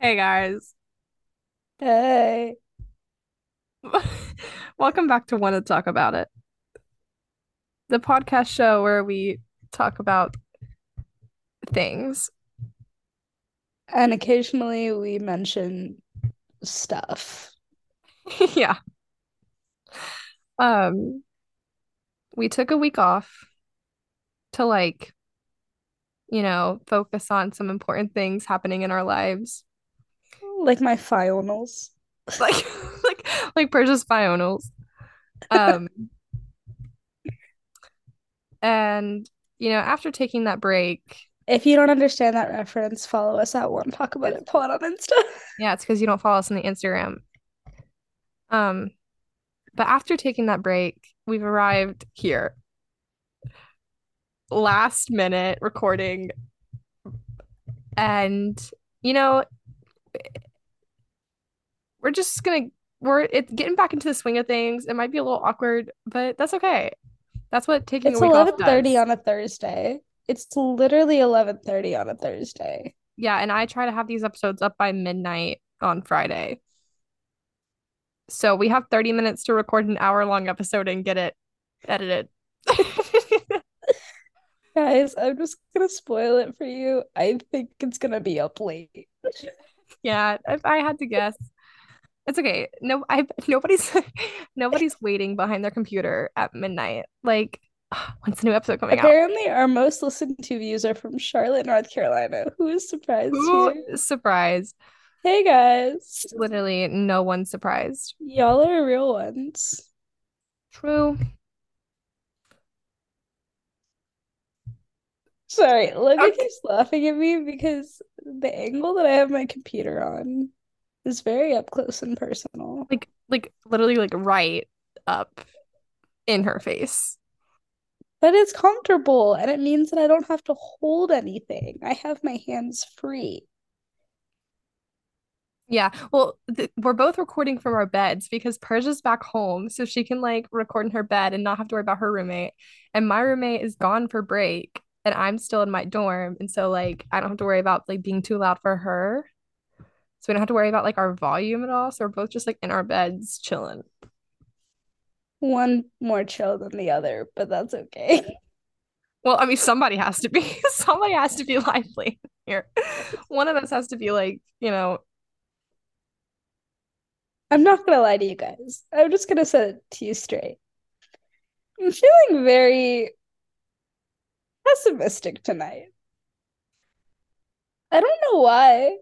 Hey guys. Hey. Welcome back to Want to Talk About It, the podcast show where we talk about things. And occasionally we mention stuff. Yeah. Um, we took a week off to like, you know, focus on some important things happening in our lives. Like my finals. Like like like Persia's finals. Um and you know, after taking that break, If you don't understand that reference, follow us at One Talk About It Pod on Insta. Yeah, it's because you don't follow us on the Instagram. Um, but after taking that break, we've arrived here. Last minute recording. And you know, we're just gonna we're it's getting back into the swing of things. It might be a little awkward, but that's okay. That's what taking It's a week off 11:30 does. on a Thursday. It's literally 11:30 on a Thursday. Yeah, and I try to have these episodes up by midnight on Friday. So we have 30 minutes to record an hour long episode and get it edited. Guys, I'm just gonna spoil it for you. I think it's gonna be up late. Yeah, if I had to guess. It's okay. No, I nobody's nobody's waiting behind their computer at midnight. Like, when's the new episode coming out? Apparently, our most listened to views are from Charlotte, North Carolina. Who is surprised Who here? is surprised? Hey guys. Literally, no one's surprised. Y'all are real ones. True. Sorry, Olivia Okay. keeps laughing at me because the angle that I have my computer on is very up close and personal. Like, like literally, like right up in her face. But it's comfortable and it means that I don't have to hold anything. I have my hands free. Yeah. Well, th we're both recording from our beds because Persia's back home, so she can like record in her bed and not have to worry about her roommate. And my roommate is gone for break, and I'm still in my dorm, and so like I don't have to worry about like being too loud for her. So we don't have to worry about like our volume at all. So we're both just like in our beds chilling. One more chill than the other, but that's okay. Well, I mean, somebody has to be. Somebody has to be lively here. One of us has to be like, you know, I'm not gonna lie to you guys. I'm just gonna set it to you straight. I'm feeling very pessimistic tonight. I don't know why.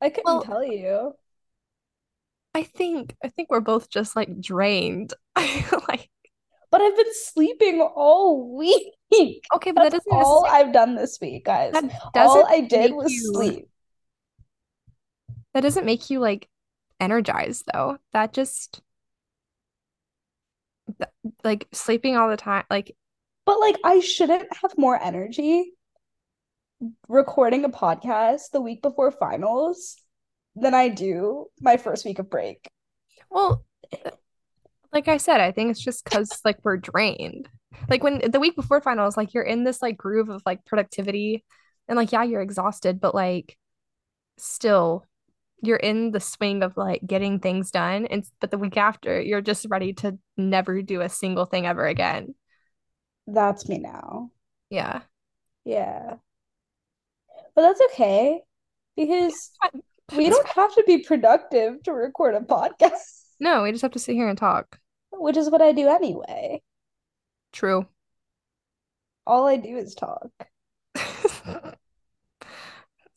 I couldn't well, tell you. I think I think we're both just like drained. Like, But I've been sleeping all week. okay, but that That's doesn't all I've done this week, guys. All I did was you sleep. that doesn't make you like energized though. That just like sleeping all the time. Like, But like, I shouldn't have more energy recording a podcast the week before finals than I do my first week of break. well, uh, like I said, I think it's just because like we're drained. Like when the week before finals, like you're in this like groove of like productivity and like yeah, you're exhausted, but like still you're in the swing of like getting things done. And but the week after, you're just ready to never do a single thing ever again. That's me now. Yeah. Yeah. But that's okay because we don't have to be productive to record a podcast, No, we just have to sit here and talk. which is what I do anyway. True. All I do is talk.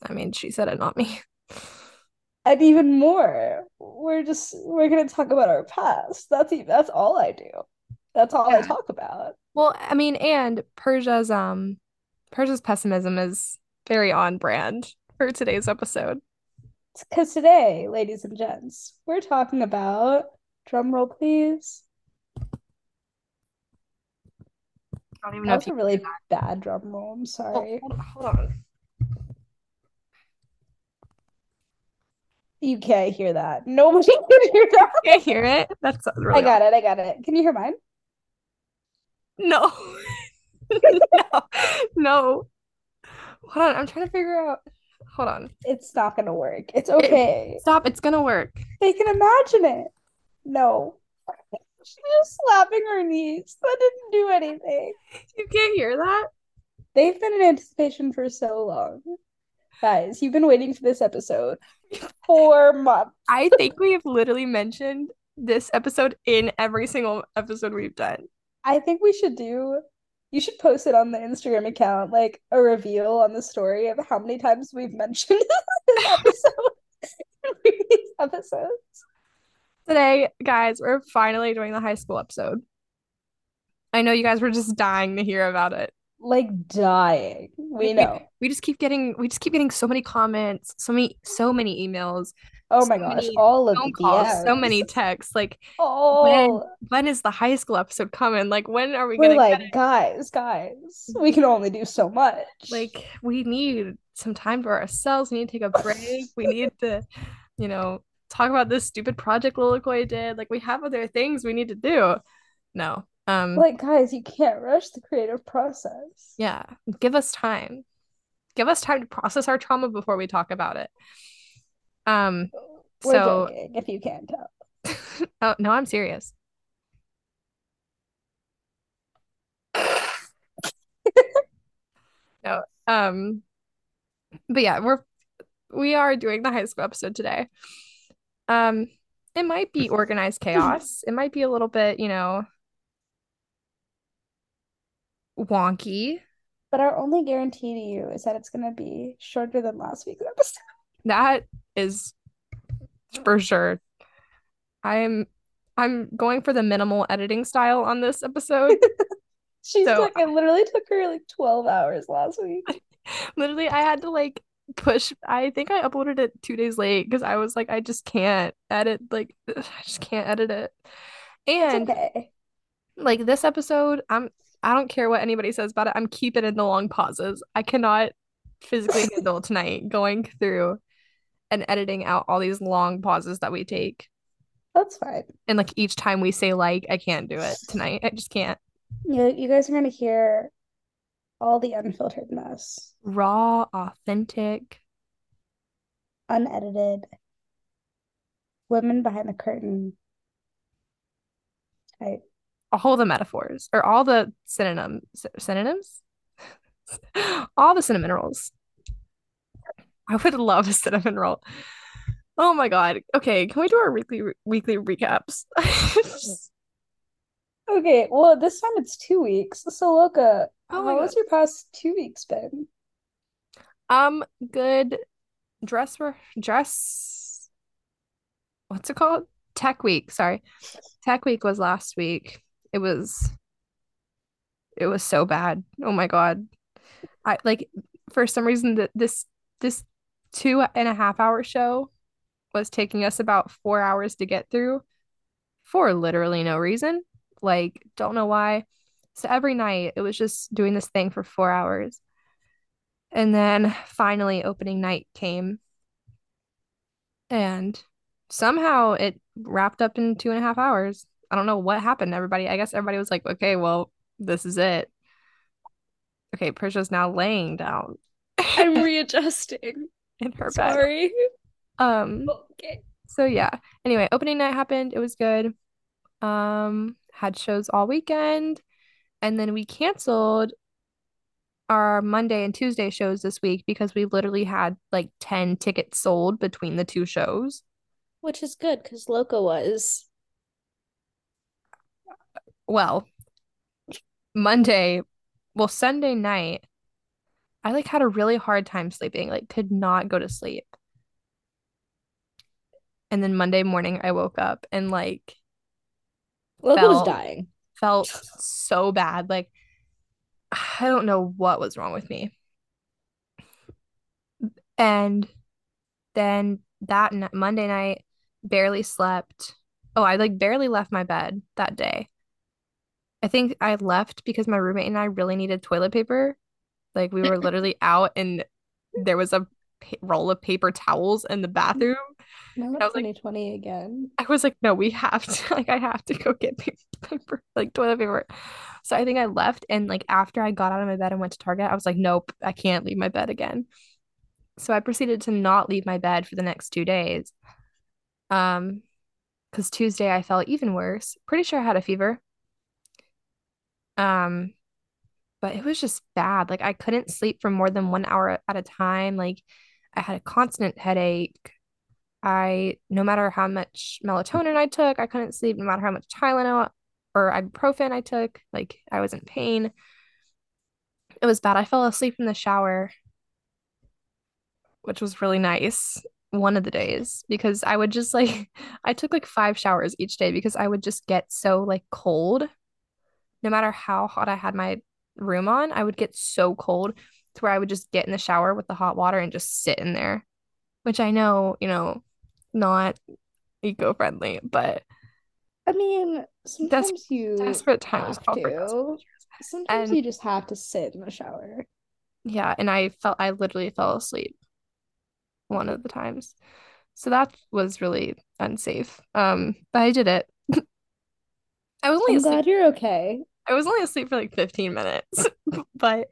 I mean, she said it, not me. And even more, we're just we're gonna talk about our past. That's that's all I do. That's all I talk about. Well, I mean, and Persia's um Persia's pessimism is very on brand for today's episode. Because today, ladies and gents, we're talking about drum roll, please. I don't even That know was if a you really bad drum roll. I'm oh, sorry. hold, hold on. You can't hear that. Nobody can hear that. Can't hear it. That's really I got it. I got it. Can you hear mine? No. No. No. Hold on, I'm trying to figure out. Hold on. It's not gonna work. It's okay. Stop. It's gonna work. They can imagine it. No. She's just slapping her knees. That didn't do anything. You can't hear that? They've been in anticipation for so long. Guys, you've been waiting for this episode for months. I think we have literally mentioned this episode in every single episode we've done. I think we should do you should post it on the Instagram account, like a reveal on the story of how many times we've mentioned this episode previous episodes. Today, guys, we're finally doing the high school episode. I know you guys were just dying to hear about it. Like dying. We know. We, we just keep getting we just keep getting so many comments, so many so many emails. Oh so my gosh, many all of the calls, so many texts. Like Oh, when when is the high school episode coming? Like when are we we're gonna like, guys, guys, we can only do so much. Like we need some time for ourselves. We need to take a break. We need to, you know, talk about this stupid project Lilikoy did. Like we have other things we need to do. No. Um like, guys, you can't rush the creative process. yeah, give us time. Give us time to process our trauma before we talk about it. Um We're so joking, if you can't tell. oh no, I'm serious. No. Um but yeah, we're we are doing the high school episode today. Um it might be organized chaos. It might be a little bit, you know, wonky. But our only guarantee to you is that it's gonna be shorter than last week's episode. That is for sure. I'm I'm going for the minimal editing style on this episode. She So- took it literally took her like 12 hours last week. Literally, I had to like push. I think I uploaded it two days late because I was like, I just can't edit. Like, I just can't edit it. And okay. like this episode, I'm I don't care what anybody says about it. I'm keeping in the long pauses. I cannot physically handle tonight going through and editing out all these long pauses that we take. That's fine. And like each time we say like, I can't do it tonight. I just can't. You you guys are gonna hear all the unfiltered mess, Raw, authentic. unedited, women behind the curtain type. all the metaphors or all the synonym synonyms all the cinnamon rolls i would love a cinnamon roll. Oh my god. Okay can we do our weekly weekly recaps? Okay, well this time it's two weeks. So Loka, Oh how has your past two weeks been? um good. Dress for dress what's it called? Tech week sorry. Tech week was last week. It was it was so bad. Oh my god. I like for some reason that this this two and a half hour show was taking us about four hours to get through for literally no reason. Like don't know why. So every night it was just doing this thing for four hours. And then finally opening night came. And somehow it wrapped up in two and a half hours. I don't know what happened. Everybody i guess everybody was like okay well this is it. Okay Priscilla's now laying down. I'm readjusting. In her bed Sorry. um Okay. so yeah anyway opening night happened it was good um had shows all weekend and then we canceled our Monday and Tuesday shows this week because we literally had like 10 tickets sold between the two shows. Which is good because Loco was. Well, Monday, well, Sunday night, I like had a really hard time sleeping, like could not go to sleep. And then Monday morning I woke up and like was Felt- dying. felt so bad. Like I don't know what was wrong with me. And then that n Monday night, barely slept. Oh, I like barely left my bed that day. I think I left because my roommate and I really needed toilet paper. Like we were literally out and there was a pa roll of paper towels in the bathroom. Now I was like- 2020 again. I was like, no, we have to, like, I have to go get paper, like toilet paper. So I think I left, and like after I got out of my bed and went to Target, I was like, nope, I can't leave my bed again. so I proceeded to not leave my bed for the next two days. Um, because Tuesday I felt even worse. Pretty sure I had a fever. Um, but it was just bad. Like I couldn't sleep for more than one hour at a time. Like I had a constant headache. I, no matter how much melatonin I took, I couldn't sleep. No matter how much Tylenol or ibuprofen I took, like I was in pain. It was bad. I fell asleep in the shower, which was really nice one of the days because I would just like, I took like five showers each day because I would just get so like cold. No matter how hot I had my room on, I would get so cold to where I would just get in the shower with the hot water and just sit in there, which I know, you know, not eco-friendly, but I mean, sometimes Des- you desperate times to. Sometimes And- you just have to sit in the shower. Yeah, and I felt I literally fell asleep one of the times. So that was really unsafe. Um, but I did it. I was only I'm asleep glad you're okay. I was only asleep for like 15 minutes, but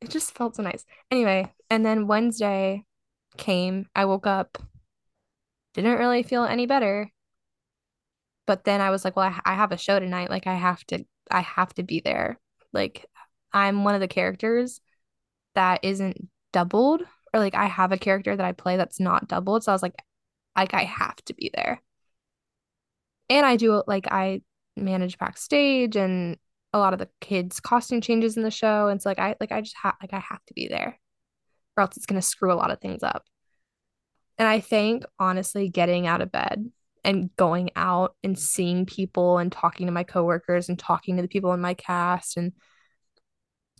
it just felt so nice. Anyway, and then Wednesday came. I woke up, didn't really feel any better. But then I was like, well, I, I have a show tonight. Like I have to, I have to be there. Like I'm one of the characters that isn't doubled, or like I have a character that I play that's not doubled. So I was like, like I have to be there. And I do like I manage backstage and a lot of the kids' costume changes in the show. And so like I like I just have like I have to be there or else it's gonna screw a lot of things up. And I think honestly getting out of bed and going out and seeing people and talking to my coworkers and talking to the people in my cast and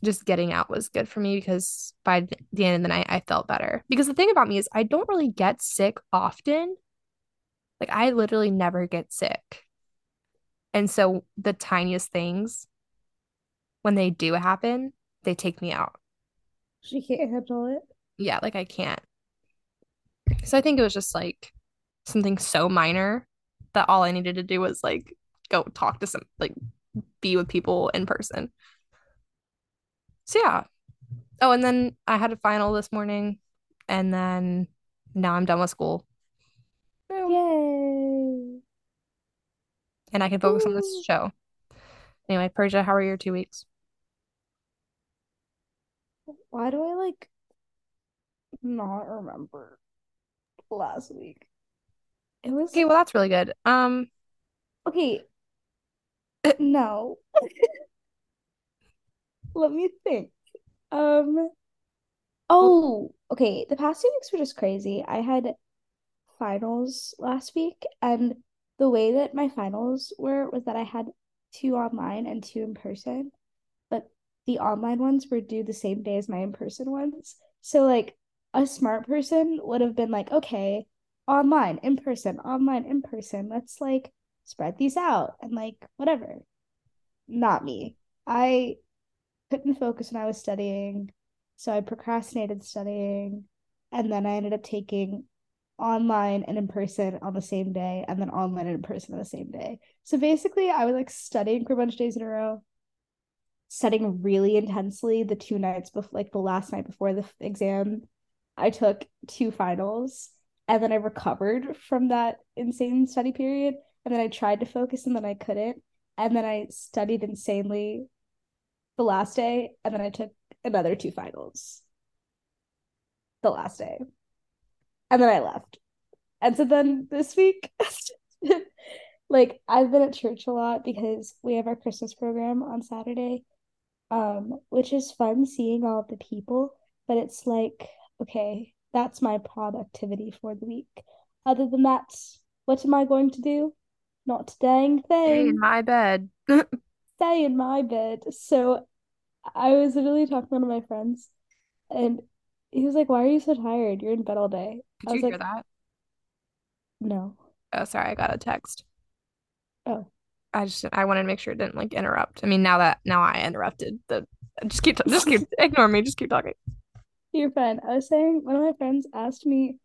just getting out was good for me because by the end of the night I felt better. Because the thing about me is I don't really get sick often. Like I literally never get sick. And so the tiniest things when they do happen, they take me out. She can't handle it. Yeah, like I can't. So I think it was just like something so minor that all I needed to do was like go talk to some like be with people in person. So yeah. Oh, and then I had a final this morning and then now I'm done with school. Yay. And I can focus on this show. Anyway, Persia, how are your two weeks? Why do I like not remember last week? It was Okay, well that's really good. Um, okay. No. Let me think. Um, oh, okay. The past two weeks were just crazy. I had finals last week, and the way that my finals were was that I had two online and two in person, the online ones were due the same day as my in-person ones. So like a smart person would have been like, okay, online, in person, online, in person. Let's like spread these out and like whatever. Not me. I couldn't focus when I was studying, so I procrastinated studying, and then I ended up taking online and in person on the same day, and then online and in person on the same day. So basically, I was like studying for a bunch of days in a row, studying really intensely the two nights before, like the last night before the exam. I took two finals, and then I recovered from that insane study period, and then I tried to focus, and then I couldn't, and then I studied insanely the last day, and then I took another two finals the last day. And then I left. And so then this week, like I've been at church a lot because we have our Christmas program on Saturday, um, which is fun seeing all the people, but it's like, okay, that's my productivity for the week. Other than that, what am I going to do? Not a dang stay in thing my bed. stay in my bed. So I was literally talking to one of my friends, and he was like, "Why are you so tired? You're in bed all day." Did I you was hear like, that? "No." Oh, sorry, I got a text. Oh, I just I wanted to make sure it didn't like interrupt. I mean, now that now I interrupted the just keep just keep ignore me, just keep talking. you're fine. I was saying one of my friends asked me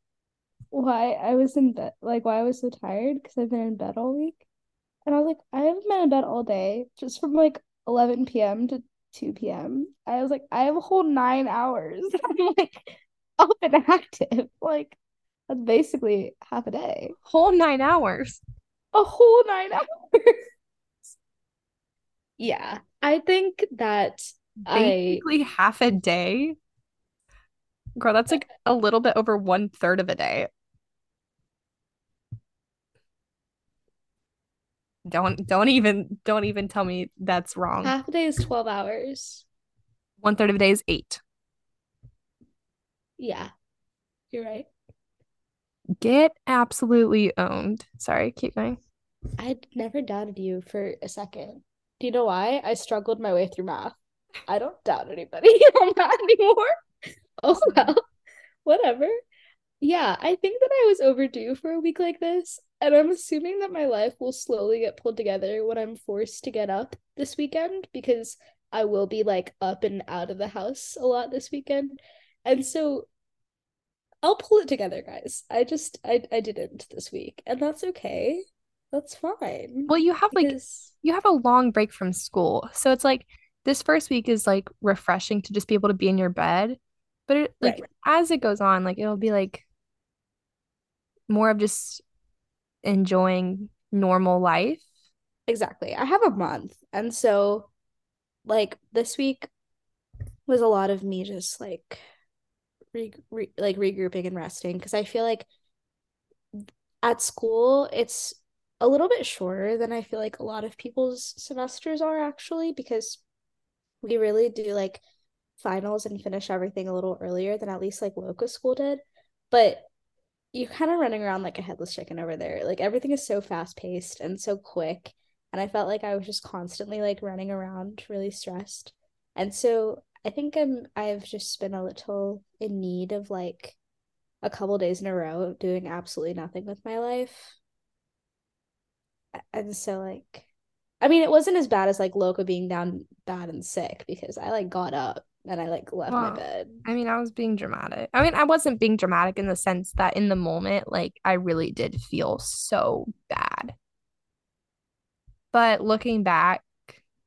why I was in bed, like why I was so tired because I've been in bed all week, and I was like, I haven't been in bed all day, just from like 11 p.m. to 2 p.m. I was like, I have a whole nine hours. I'm like, up and active. Like that's basically half a day. Whole nine hours. A whole nine hours. Yeah, I think that I Basically half a day. Girl, that's like a little bit over one third of a day. Don't don't even don't even tell me that's wrong. half a day is 12 hours. One third of a day is eight. Yeah, you're right. Get absolutely owned. Sorry, keep going. I'd never doubted you for a second. Do you know why? I struggled my way through math. I don't doubt anybody on that anymore. Oh well, whatever. Yeah, I think that I was overdue for a week like this, and I'm assuming that my life will slowly get pulled together when I'm forced to get up this weekend because I will be like up and out of the house a lot this weekend. And so I'll pull it together, guys. I just I I didn't this week, and that's okay. That's fine. Well, you have like Because you have a long break from school. So it's like this first week is like refreshing to just be able to be in your bed. But it like Right. as it goes on, like it'll be like more of just enjoying normal life. Exactly. I have a month. And so, like, this week was a lot of me just like re, re like regrouping and resting because I feel like at school it's a little bit shorter than I feel like a lot of people's semesters are actually because we really do like finals and finish everything a little earlier than at least like local school did. But you're kind of running around like a headless chicken over there. Like everything is so fast paced and so quick. And I felt like I was just constantly like running around really stressed. And so I think I'm I've just been a little in need of like a couple days in a row of doing absolutely nothing with my life. And so like I mean it wasn't as bad as like Loca being down bad and sick because I like got up and I like left my bed. I mean, I was being dramatic. I mean, I wasn't being dramatic in the sense that in the moment, like I really did feel so bad. But looking back,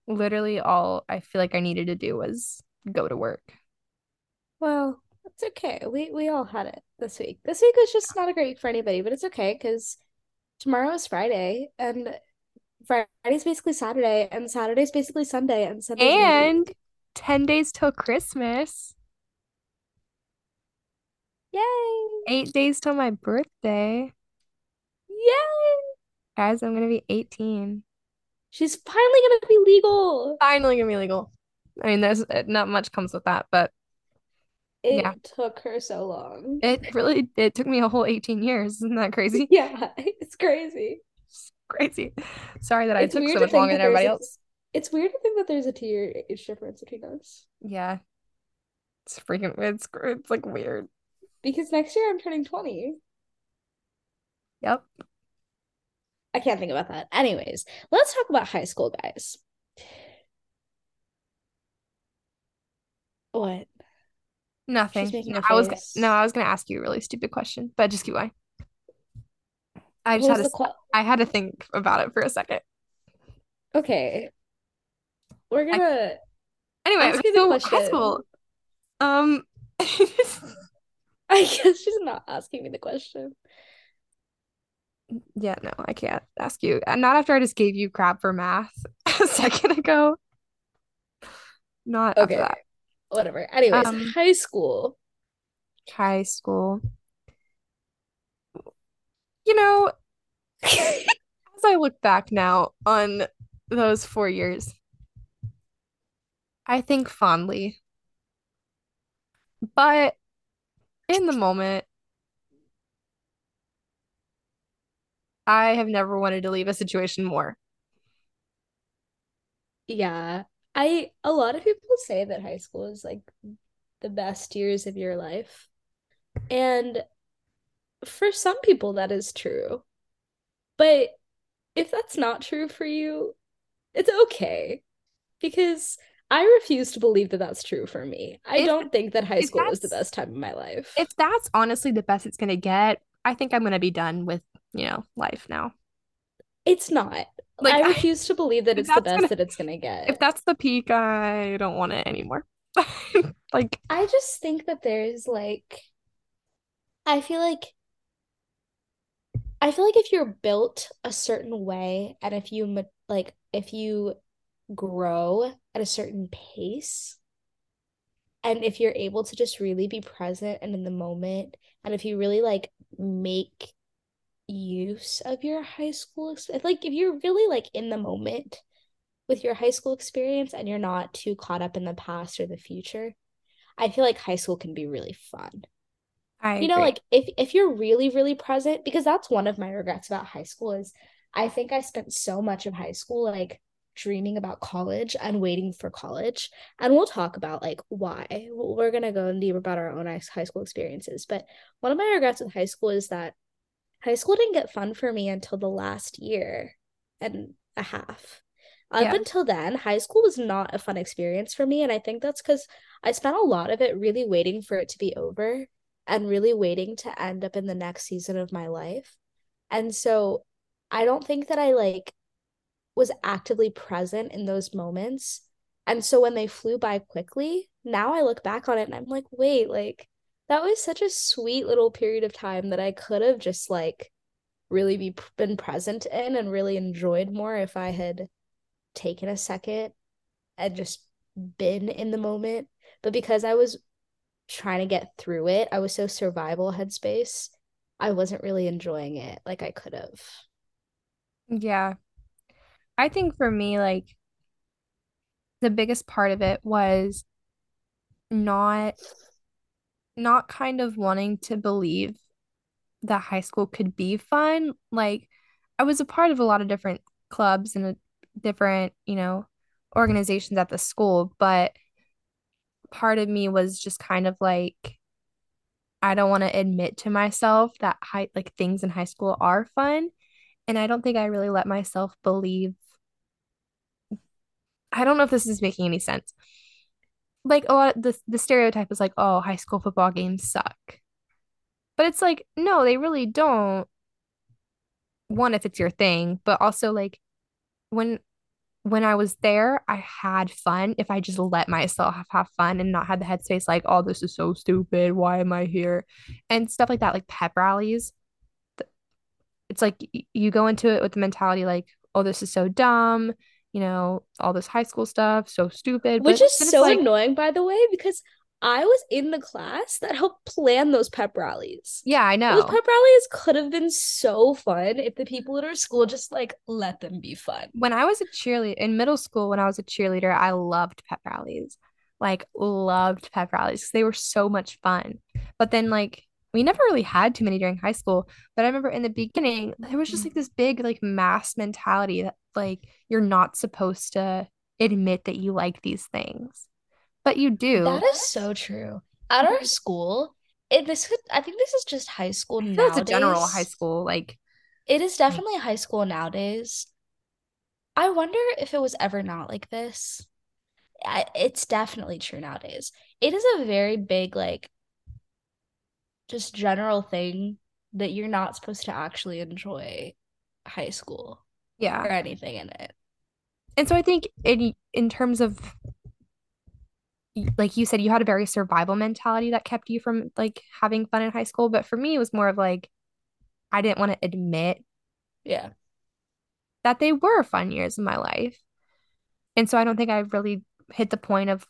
literally all I feel like I needed to do was go to work. Well, it's okay. We we all had it this week. This week was just not a great week for anybody, but it's okay because tomorrow is Friday and Friday's basically Saturday and Saturday's basically Sunday and midweek. And 10 days till Christmas, Yay! eight days till my birthday. Yay! Guys, I'm gonna be 18. She's finally gonna be legal. Finally gonna be legal. I mean, there's not much comes with that, but It Yeah. took her so long. it really it took me a whole 18 years. Isn't that crazy? Yeah, it's crazy. Crazy. Sorry that I It's took weird so to much think longer than everybody a- else. It's weird to think that there's a two-year age difference between us. Yeah. It's freaking it's it's like weird. Because next year I'm turning 20. Yep. I can't think about that. Anyways, let's talk about high school, guys. What? Nothing. No, I was face. no, I was gonna ask you a really stupid question, but just keep going. I just had to the I had to think about it for a second. Okay. We're gonna Anyway, Ask okay, so high question. school. Um I guess she's not asking me the question. yeah, no, I can't ask you. Not after I just gave you crap for math a second ago. Not after Okay. that. Whatever. Anyways, Um, high school. High school. You know, as I look back now on those four years, I think fondly. But in the moment, I have never wanted to leave a situation more. Yeah. I a lot of people say that high school is like the best years of your life. And for some people that is true. But if that's not true for you, it's okay. Because I refuse to believe that that's true for me. I If- don't think that high school is the best time of my life. If that's honestly the best it's gonna get, I think I'm gonna be done with, you know, life now. It's not. Like, I I- refuse to believe that it's the best gonna- that it's gonna get. If that's the peak, I don't want it anymore. Like, I just think that there's like I feel like I feel like if you're built a certain way and if you like if you grow at a certain pace and if you're able to just really be present and in the moment and if you really like make use of your high school like if you're really like in the moment with your high school experience and you're not too caught up in the past or the future i feel like high school can be really fun. I you know like if if you're really really present because that's one of my regrets about high school is i think i spent so much of high school like dreaming about college and waiting for college. And we'll talk about like why. We're going to go deep about our own high school experiences. But one of my regrets with high school is that high school didn't get fun for me until the last year and a half up yeah. until then high school was not a fun experience for me and i think that's because i spent a lot of it really waiting for it to be over and really waiting to end up in the next season of my life and so i don't think that i like was actively present in those moments. And so when they flew by quickly, now I look back on it and I'm like, wait, like that was such a sweet little period of time that I could have just like really be been present in and really enjoyed more if I had taken a second and just been in the moment. But because I was trying to get through it, I was so survival headspace, I wasn't really enjoying it like I could have. Yeah. I think for me, like the biggest part of it was not not kind of wanting to believe that high school could be fun. Like I was a part of a lot of different clubs and different, you know, organizations at the school, but part of me was just kind of like I don't want to admit to myself that high like things in high school are fun. And I don't think I really let myself believe I don't know if this is making any sense. Like a lot of the the stereotype is like, oh, high school football games suck. But it's like, no, they really don't. One, if it's your thing, but also like when when I was there, I had fun if I just let myself have fun and not have the headspace like, oh, this is so stupid. Why am I here? And stuff like that, like pep rallies. It's like you go into it with the mentality like, oh, this is so dumb you know, all this high school stuff, so stupid. Which is so like, annoying, by the way, because I was in the class that helped plan those pep rallies. Yeah, I know. Those pep rallies could have been so fun if the people at our school just like let them be fun. When I was a cheerleader in middle school, when I was a cheerleader, I loved pep rallies. Like loved pep rallies because they were so much fun. But then like we never really had too many during high school but i remember in the beginning there was just mm. like this big like mass mentality that like you're not supposed to admit that you like these things. But you do. That is so true. At our school it this could i think this is just high school now it's a general high school like it is definitely high school nowadays. I wonder if it was ever not like this. I, it's definitely true nowadays. It is a very big like just general thing that you're not supposed to actually enjoy high school. Yeah. Or anything in it. And so I think in in terms of like you said you had a very survival mentality that kept you from like having fun in high school, but for me it was more of like I didn't want to admit yeah that they were fun years in my life. And so I don't think I really hit the point of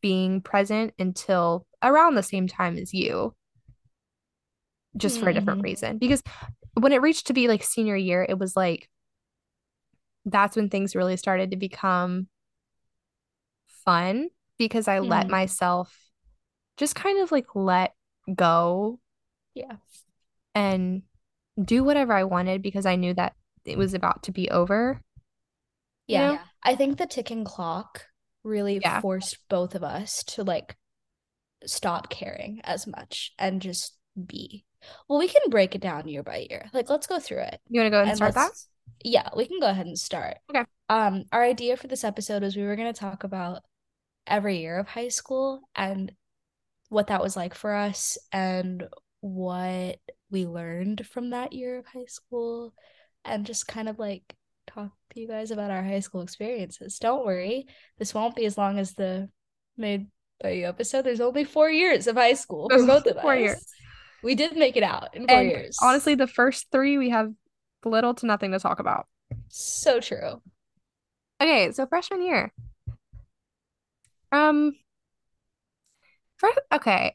being present until around the same time as you just for a different mm-hmm. reason because when it reached to be like senior year it was like that's when things really started to become fun because I mm. let mm-hmm. myself just kind of like let go yeah and do whatever I wanted because I knew that it was about to be over yeah, yeah. I think the ticking clock really yeah. forced both of us to like stop caring as much and just be. Well, we can break it down year by year. Like, let's go through it. You want to go ahead and, and start that? Yeah, we can go ahead and start. Okay. Um, our idea for this episode is we were going to talk about every year of high school and what that was like for us and what we learned from that year of high school and just kind of like talk to you guys about our high school experiences. Don't worry, this won't be as long as the made episode, there's only four years of high school for both of four us. years. We did make it out in four And years. honestly, the first three we have little to nothing to talk about. so true. Okay, so freshman year. Um, first, okay.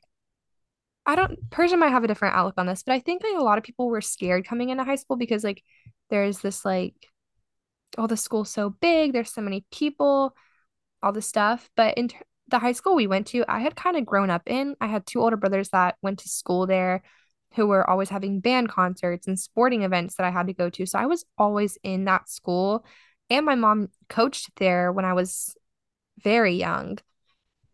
I don't, Persia might have a different outlook on this, but I think like a lot of people were scared coming into high school because like there's this like, oh, the school's so big, there's so many people, all this stuff. But in ter- the high school we went to, I had kind of grown up in. I had two older brothers that went to school there who were always having band concerts and sporting events that I had to go to. So I was always in that school. And my mom coached there when I was very young.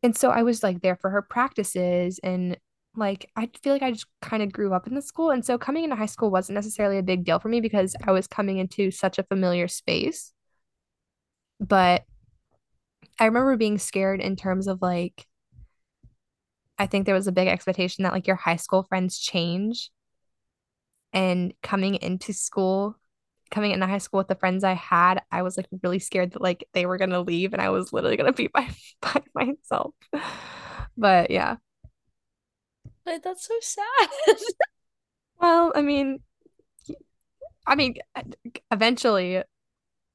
And so I was like there for her practices and like I feel like I just kind of grew up in the school. And so coming into high school wasn't necessarily a big deal for me because I was coming into such a familiar space. But I remember being scared in terms of like I think there was a big expectation that like your high school friends change and coming into school coming into high school with the friends I had, I was like really scared that like they were gonna leave and I was literally gonna be by by myself. But yeah. But that's so sad. Well, I mean, I mean, eventually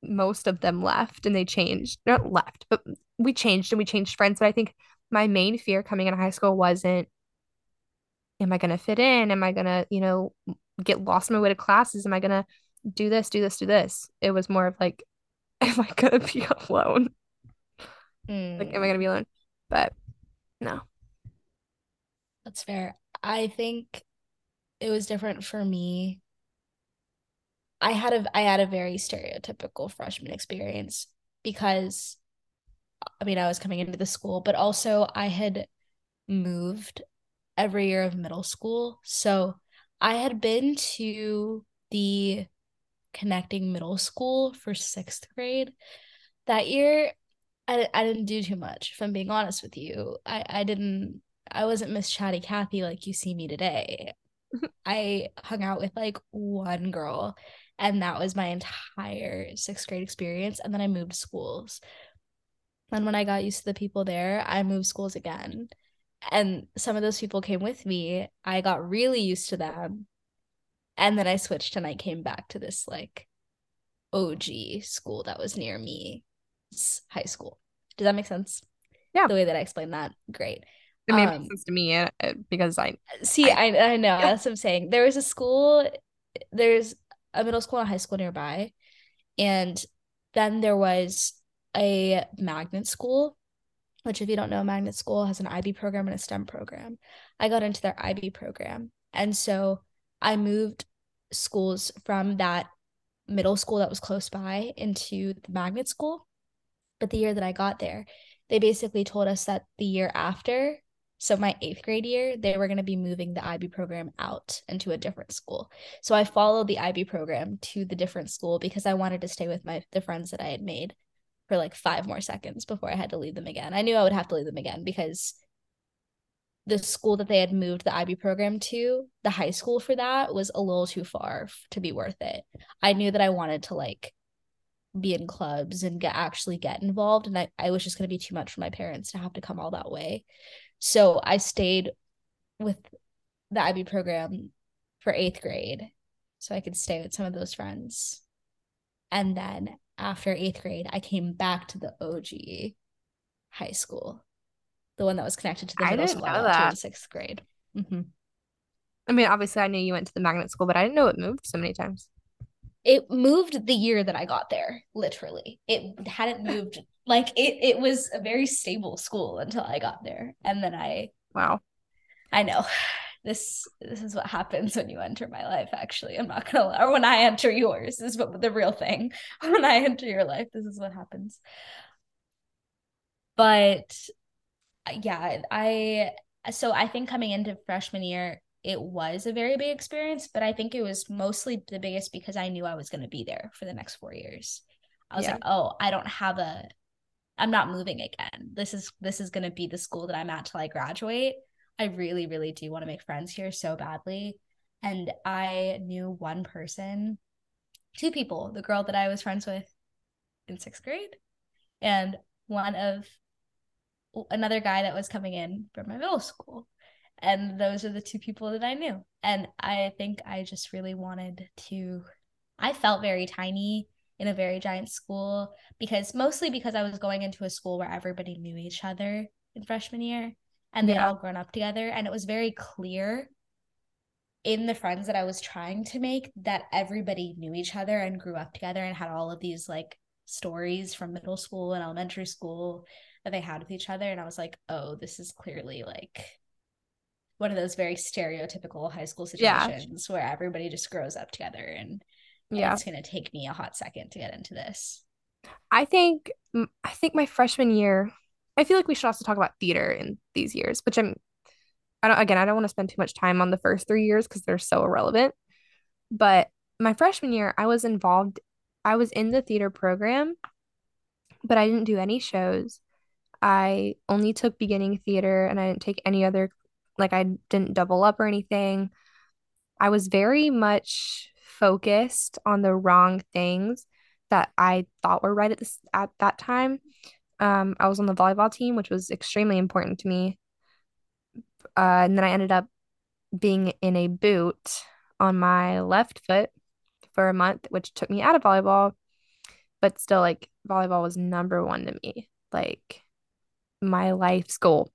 most of them left and they changed. Not left, but we changed and we changed friends. But I think my main fear coming into high school wasn't, am I gonna fit in? Am I gonna, you know, get lost in my way to classes? Am I gonna do this, do this, do this? It was more of like, am I gonna be alone? Like, am I gonna be alone? But no. That's fair. I think it was different for me. I had a I had a very stereotypical freshman experience because I mean I was coming into the school, but also I had moved every year of middle school. So I had been to the connecting middle school for sixth grade. That year, I, I didn't do too much, if I'm being honest with you. I, I didn't I wasn't Miss Chatty Cathy like you see me today. I hung out with like one girl, and that was my entire sixth grade experience. And then I moved schools. And when I got used to the people there, I moved schools again. And some of those people came with me. I got really used to them. And then I switched and I came back to this like OG school that was near me, high school. Does that make sense? Yeah. The way that I explained that, great. It made Um, sense to me uh, because I See, I- I I know Yeah. that's what I'm saying. There was a school, there's a middle school and a high school nearby, and then there was a magnet school, which if you don't know, magnet school has an IB program and a STEM program. I got into their IB program, and so I moved schools from that middle school that was close by into the magnet school. But the year that I got there, they basically told us that the year after, so my eighth grade year, they were going to be moving the IB program out into a different school. So I followed the IB program to the different school because I wanted to stay with my the friends that I had made for like five more seconds before I had to leave them again. I knew I would have to leave them again because the school that they had moved the IB program to, the high school for that was a little too far to be worth it. I knew that I wanted to like be in clubs and get actually get involved and I, I was just going to be too much for my parents to have to come all that way. So I stayed with the IB program for 8th grade so I could stay with some of those friends. And then after 8th grade, I came back to the OG high school. The one that was connected to the middle school I know went to in that. 6th grade. Mhm. I mean obviously I knew you went to the magnet school, but I didn't know it moved so many times. It moved the year that I got there, literally. It hadn't moved like it it was a very stable school until I got there. And then I Wow. I know this this is what happens when you enter my life, actually. I'm not gonna lie. Or when I enter yours. This is what the real thing. When I enter your life, this is what happens. But uh, yeah, I so I think coming into freshman year, it was a very big experience, but I think it was mostly the biggest because I knew I was going to be there for the next four years. I was Yeah. like, oh, I don't have a, I'm not moving again. This is this is going to be the school that I'm at till I graduate. I really, really do want to make friends here so badly, and I knew one person, two people, the girl that I was friends with in sixth grade, and one of another guy that was coming in from my middle school. And those are the two people that I knew. And I think I just really wanted to, I felt very tiny in a very giant school because mostly because I was going into a school where everybody knew each other in freshman year and they'd Yeah. all grown up together. And it was very clear in the friends that I was trying to make that everybody knew each other and grew up together and had all of these like stories from middle school and elementary school that they had with each other. And I was like, oh, this is clearly like one of those very stereotypical high school Yeah. situations where everybody just grows up together and oh, Yeah. it's going to take me a hot second to get into this. I think I think my freshman year, I feel like we should also talk about theater in these years, which I'm I don't again, I don't want to spend too much time on the first three years because they're so irrelevant. But my freshman year, I was involved, I was in the theater program, but I didn't do any shows. I only took beginning theater and I didn't take any other, like I didn't double up or anything. I was very much focused on the wrong things that I thought were right at this at that time. Um, I was on the volleyball team, which was extremely important to me. Uh, and then I ended up being in a boot on my left foot for a month, which took me out of volleyball. But still, like volleyball was number one to me, like my life's goal.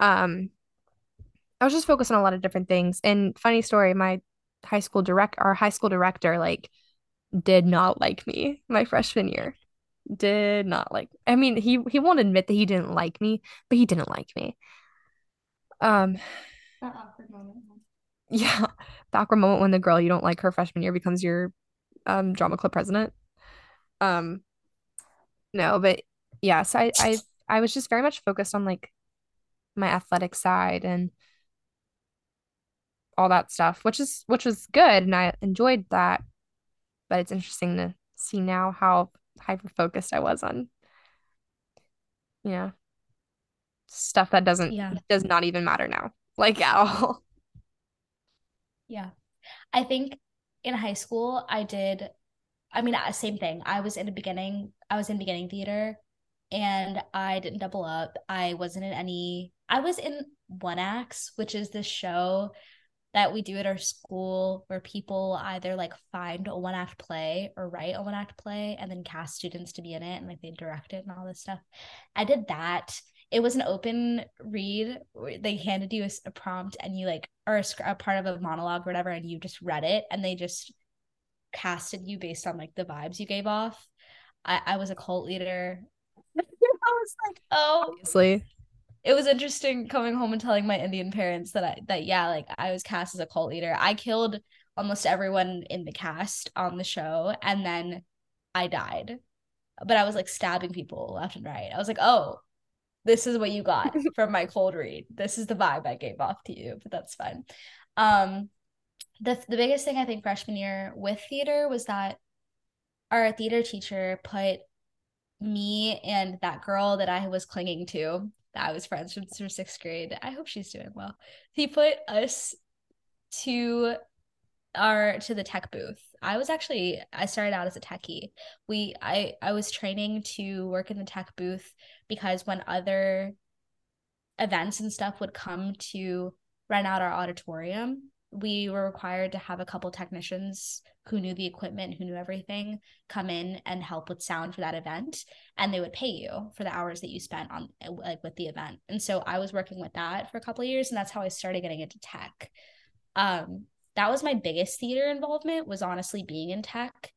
Um, I was just focused on a lot of different things. And funny story, my high school direct, our high school director, like, did not like me my freshman year. Did not like. I mean, he he won't admit that he didn't like me, but he didn't like me. Um, That awkward moment. yeah, the awkward moment when the girl you don't like her freshman year becomes your um drama club president. Um, no, but yeah, so I I I was just very much focused on like my athletic side and all that stuff, which is which was good and I enjoyed that. But it's interesting to see now how hyper focused I was on, you know, stuff that doesn't Yeah. does not even matter now, like at all. Yeah. I think in high school, I did, I mean, uh, same thing. I was in the beginning, I was in beginning theater and I didn't double up. I wasn't in any, I was in One Acts, which is this show that we do at our school where people either like find a one act play or write a one act play and then cast students to be in it and like they direct it and all this stuff. I did that. It was an open read. They handed you a prompt and you like or a, a part of a monologue or whatever and you just read it and they just casted you based on like the vibes you gave off. I, I was a cult leader. I was like, oh, Obviously. It was interesting coming home and telling my Indian parents that I that yeah, like I was cast as a cult leader. I killed almost everyone in the cast on the show and then I died. But I was like stabbing people left and right. I was like, "Oh, this is what you got from my cold read. This is the vibe I gave off to you." But that's fine. Um the the biggest thing I think freshman year with theater was that our theater teacher put me and that girl that I was clinging to, I was friends with through sixth grade. I hope she's doing well. He put us to our to the tech booth. I was actually I started out as a techie. We I I was training to work in the tech booth because when other events and stuff would come to rent out our auditorium, we were required to have a couple technicians who knew the equipment, who knew everything, come in and help with sound for that event, and they would pay you for the hours that you spent on like with the event. And so I was working with that for a couple years, and that's how I started getting into tech. Um, that was my biggest theater involvement was honestly being in tech.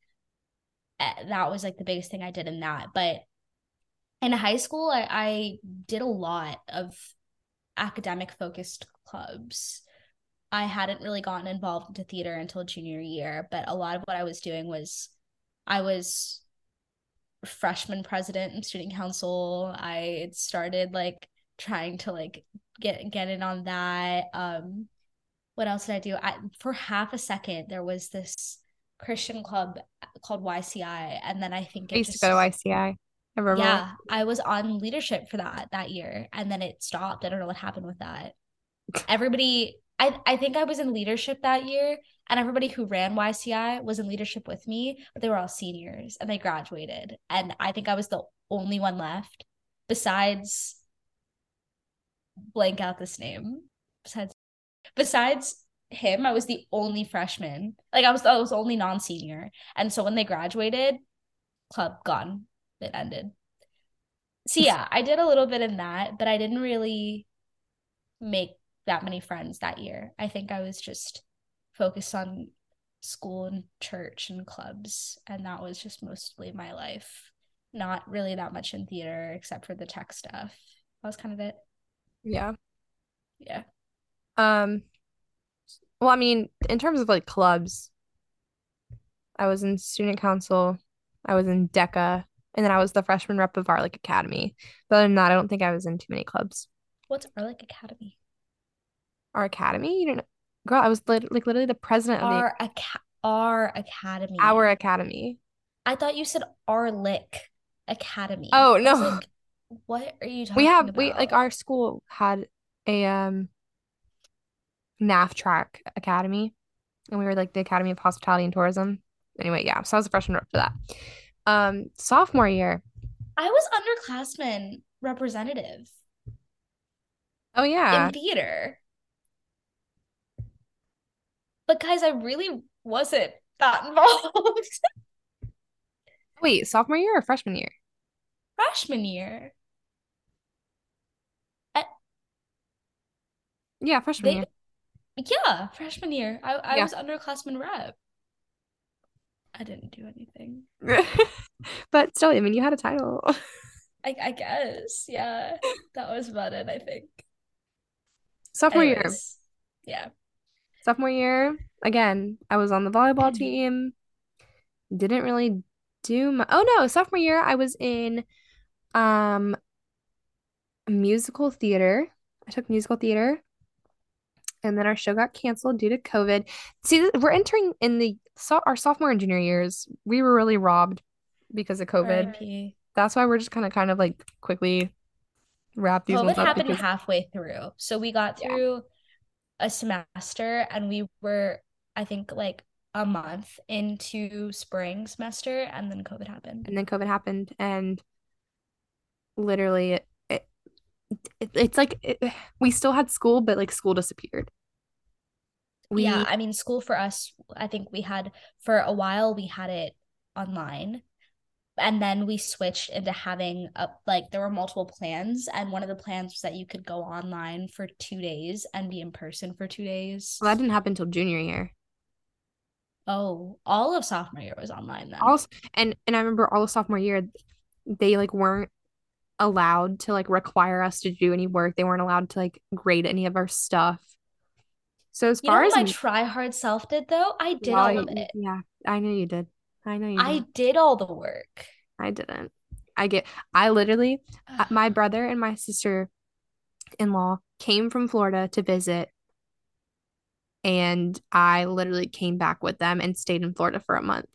Eh, That was like the biggest thing I did in that. But in high school, I, I did a lot of academic focused clubs. I hadn't really gotten involved into theater until junior year, but a lot of what I was doing was I was freshman president and student council. I started like trying to like get get in on that. Um what else did I do? I for half a second there was this Christian club called YCI and then I think I it used to go to ICI. I remember. yeah, I was on leadership for that that year and then it stopped. I don't know what happened with that. Everybody I I think I was in leadership that year and everybody who ran YCI was in leadership with me, but they were all seniors and they graduated and I think I was the only one left besides blank out this name. Besides, besides him, I was the only freshman. Like I was, I was only non-senior. And so when they graduated, club gone. It ended. So yeah, I did a little bit in that, but I didn't really make that many friends that year. I think I was just focused on school and church and clubs, and that was just mostly my life. Not really that much in theater except for the tech stuff. That was kind of it. Yeah. Yeah. Um, well, I mean, in terms of like clubs, I was in student council, I was in DECA, and then I was the freshman rep of like academy. But other than that, I don't think I was in too many clubs. What's Arlick Academy? Our academy? You didn't know girl, I was lit- like literally the president of the Our aca- our academy. our academy. I thought you said Arlick Academy. Oh, no. like, what are you talking about? We have about? we like our school had a um NAF track academy, and we were like the Academy of Hospitality and Tourism. Anyway, yeah, so I was a freshman rep for that. Um, sophomore year. I was underclassman representative Oh yeah. in theater. But guys, I really wasn't that involved. Wait, sophomore year or freshman year? Freshman year. Yeah, freshman They year. yeah, freshman year. I, I Yeah. was underclassman rep. I didn't do anything. But still, I mean, you had a title. I I guess. Yeah. That was about it, I think. Sophomore year. Yeah. Sophomore year, again, I was on the volleyball Mhm. team. Didn't really do my Oh no, sophomore year I was in um musical theater. I took musical theater. And then our show got canceled due to COVID. See, we're entering in the so our sophomore and junior years. We were really robbed because of COVID. RIP. That's why we're just kind of kind of like quickly wrap these COVID ones up happened because halfway through. So we got through a semester and we were, I think, like a month into spring semester and then COVID happened. and then COVID happened and literally it, it, it it's like it, we still had school but like school disappeared. We Yeah, I mean, school for us, I think we had for a while we had it online. And then we switched into having a like there were multiple plans, and one of the plans was that you could go online for two days and be in person for two days. well, that didn't happen until junior year. Oh, all of sophomore year was online then. Also, and and I remember all of sophomore year, they like weren't allowed to like require us to do any work. They weren't allowed to like grade any of our stuff. So as You far as my m- try hard self did though? I did well, all of it. yeah, I know you did. I know you I did. did all the work. I didn't. I get. I literally, uh, my brother and my sister-in-law came from Florida to visit, and I literally came back with them and stayed in Florida for a month.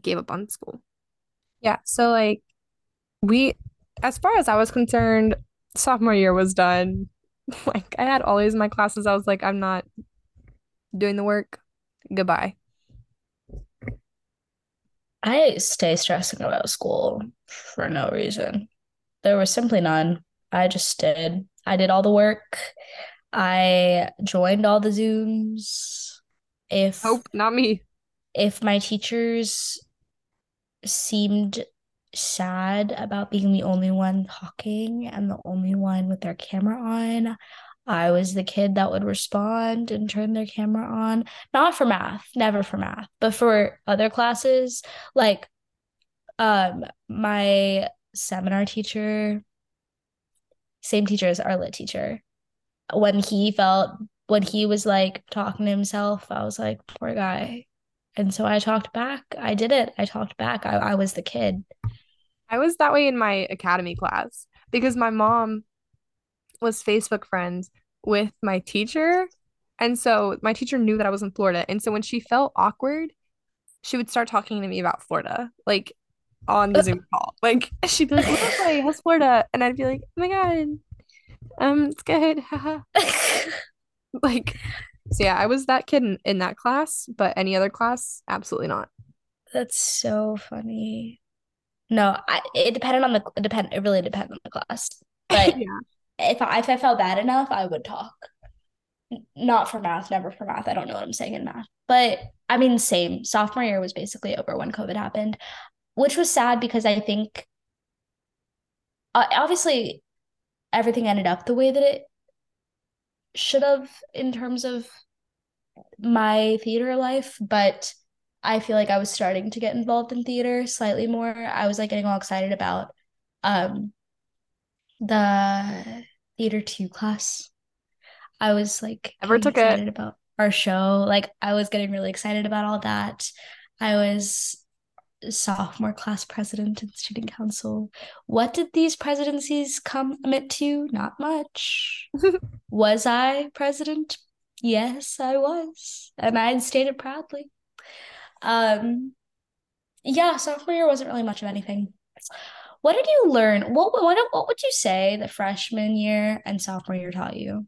Gave up on school. Yeah, so like we, as far as I was concerned, sophomore year was done. Like I had all these in my classes. I was like, I'm not doing the work. Goodbye. I stay stressing about school for no reason. There was simply none. I just did. I did all the work. I joined all the Zooms. If Hope, not me. if my teachers seemed sad about being the only one talking and the only one with their camera on, I was the kid that would respond and turn their camera on. Not for math, never for math, but for other classes, like um my seminar teacher, same teacher as our lit teacher. When he felt when he was like talking to himself, I was like, poor guy. And so I talked back. I did it. I talked back. I, I was the kid. I was that way in my academy class because my mom was Facebook friends with my teacher. And so my teacher knew that I was in Florida. And so when she felt awkward, she would start talking to me about Florida, like on the Zoom call. Like she'd be like, "Hey, how's Florida?" And I'd be like, "Oh my God, um, it's good." Like, so yeah, I was that kid in, in that class, but any other class, absolutely not. That's so funny. No, I, it depended on the depend it really depended on the class. But Yeah. If I, if I felt bad enough, I would talk. Not for math, never for math. I don't know what I'm saying in math. But I mean, same. Sophomore year was basically over when COVID happened, which was sad because I think uh, obviously everything ended up the way that it should have in terms of my theater life, but I feel like I was starting to get involved in theater slightly more. I was like getting all excited about um the theater two class. I was like ever took it. excited about our show. Like I was getting really excited about all that. I was sophomore class president and student council. What did these presidencies come amid to? Not much. was I president? Yes, I was. And I stated proudly. Um yeah, sophomore year wasn't really much of anything. What did you learn? What what what would you say the freshman year and sophomore year taught you?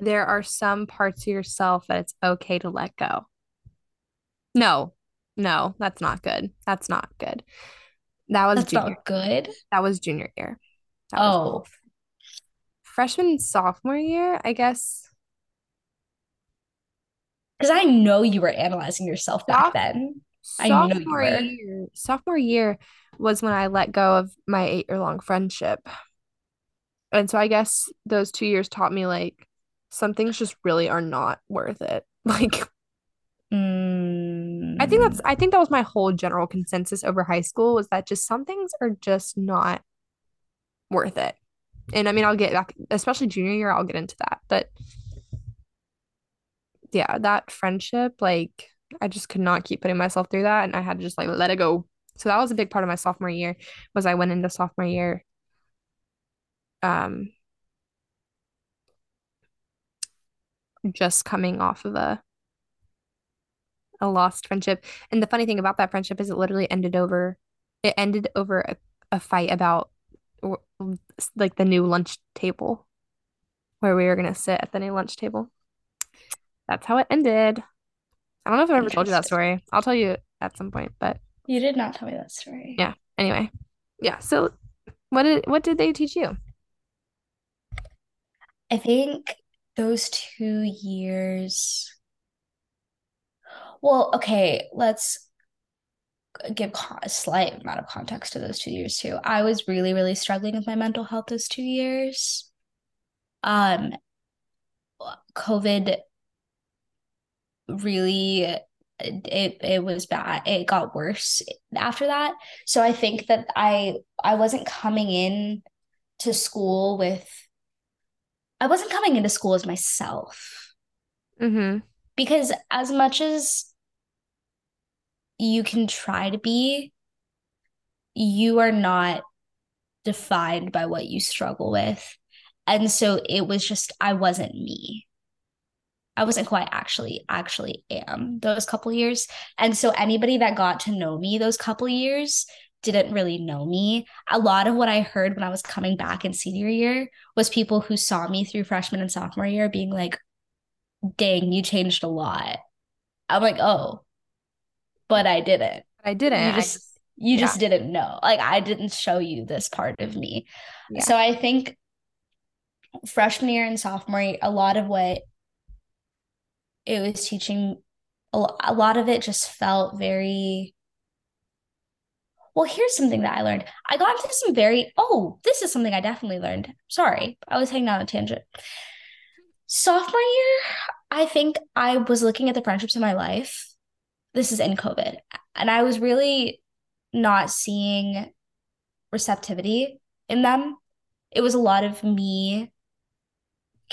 There are some parts of yourself that it's okay to let go. No, no, that's not good. That's not good. That was That's junior. not good. That was junior year. That was Oh. Freshman and sophomore year, I guess. because I know you were analyzing yourself back Soph- then. Sophomore year, sophomore year was when I let go of my eight-year-long friendship. And so I guess those two years taught me like some things just really are not worth it. Like I think that's I think that was my whole general consensus over high school was that just some things are just not worth it. And I mean I'll get back especially junior year I'll get into that. But yeah, that friendship like I just could not keep putting myself through that and I had to just like let it go. So that was a big part of my sophomore year was I went into sophomore year um just coming off of a a lost friendship. And the funny thing about that friendship is it literally ended over it ended over a, a fight about like the new lunch table where we were gonna sit at the new lunch table. That's how it ended. I don't know if I've ever told you that story. I'll tell you at some point, but You did not tell me that story. Yeah. anyway. Yeah, so what did what did they teach you? I think those two years. Well, okay, let's give a slight amount of context to those two years too. I was really, really struggling with my mental health those two years. Um, COVID really it it was bad. It got worse after that. So I think that I I wasn't coming in to school with I wasn't coming into school as myself Mm-hmm. because as much as you can try to be, you are not defined by what you struggle with. And so it was just I wasn't me. I wasn't quite actually actually am those couple years. And so anybody that got to know me those couple years didn't really know me. A lot of what I heard when I was coming back in senior year was people who saw me through freshman and sophomore year being like, dang, you changed a lot. I'm like, oh, but I didn't. I didn't. You I just just you yeah. just didn't know. Like I didn't show you this part of me. Yeah. So I think freshman year and sophomore year, a lot of what it was teaching a lot of it just felt very well here's something that i learned. I got into some very oh this is something i definitely learned. Sorry i was hanging out on a tangent. Sophomore year i think i was looking at the friendships in my life. This is in covid. And i was really not seeing receptivity in them. It was a lot of me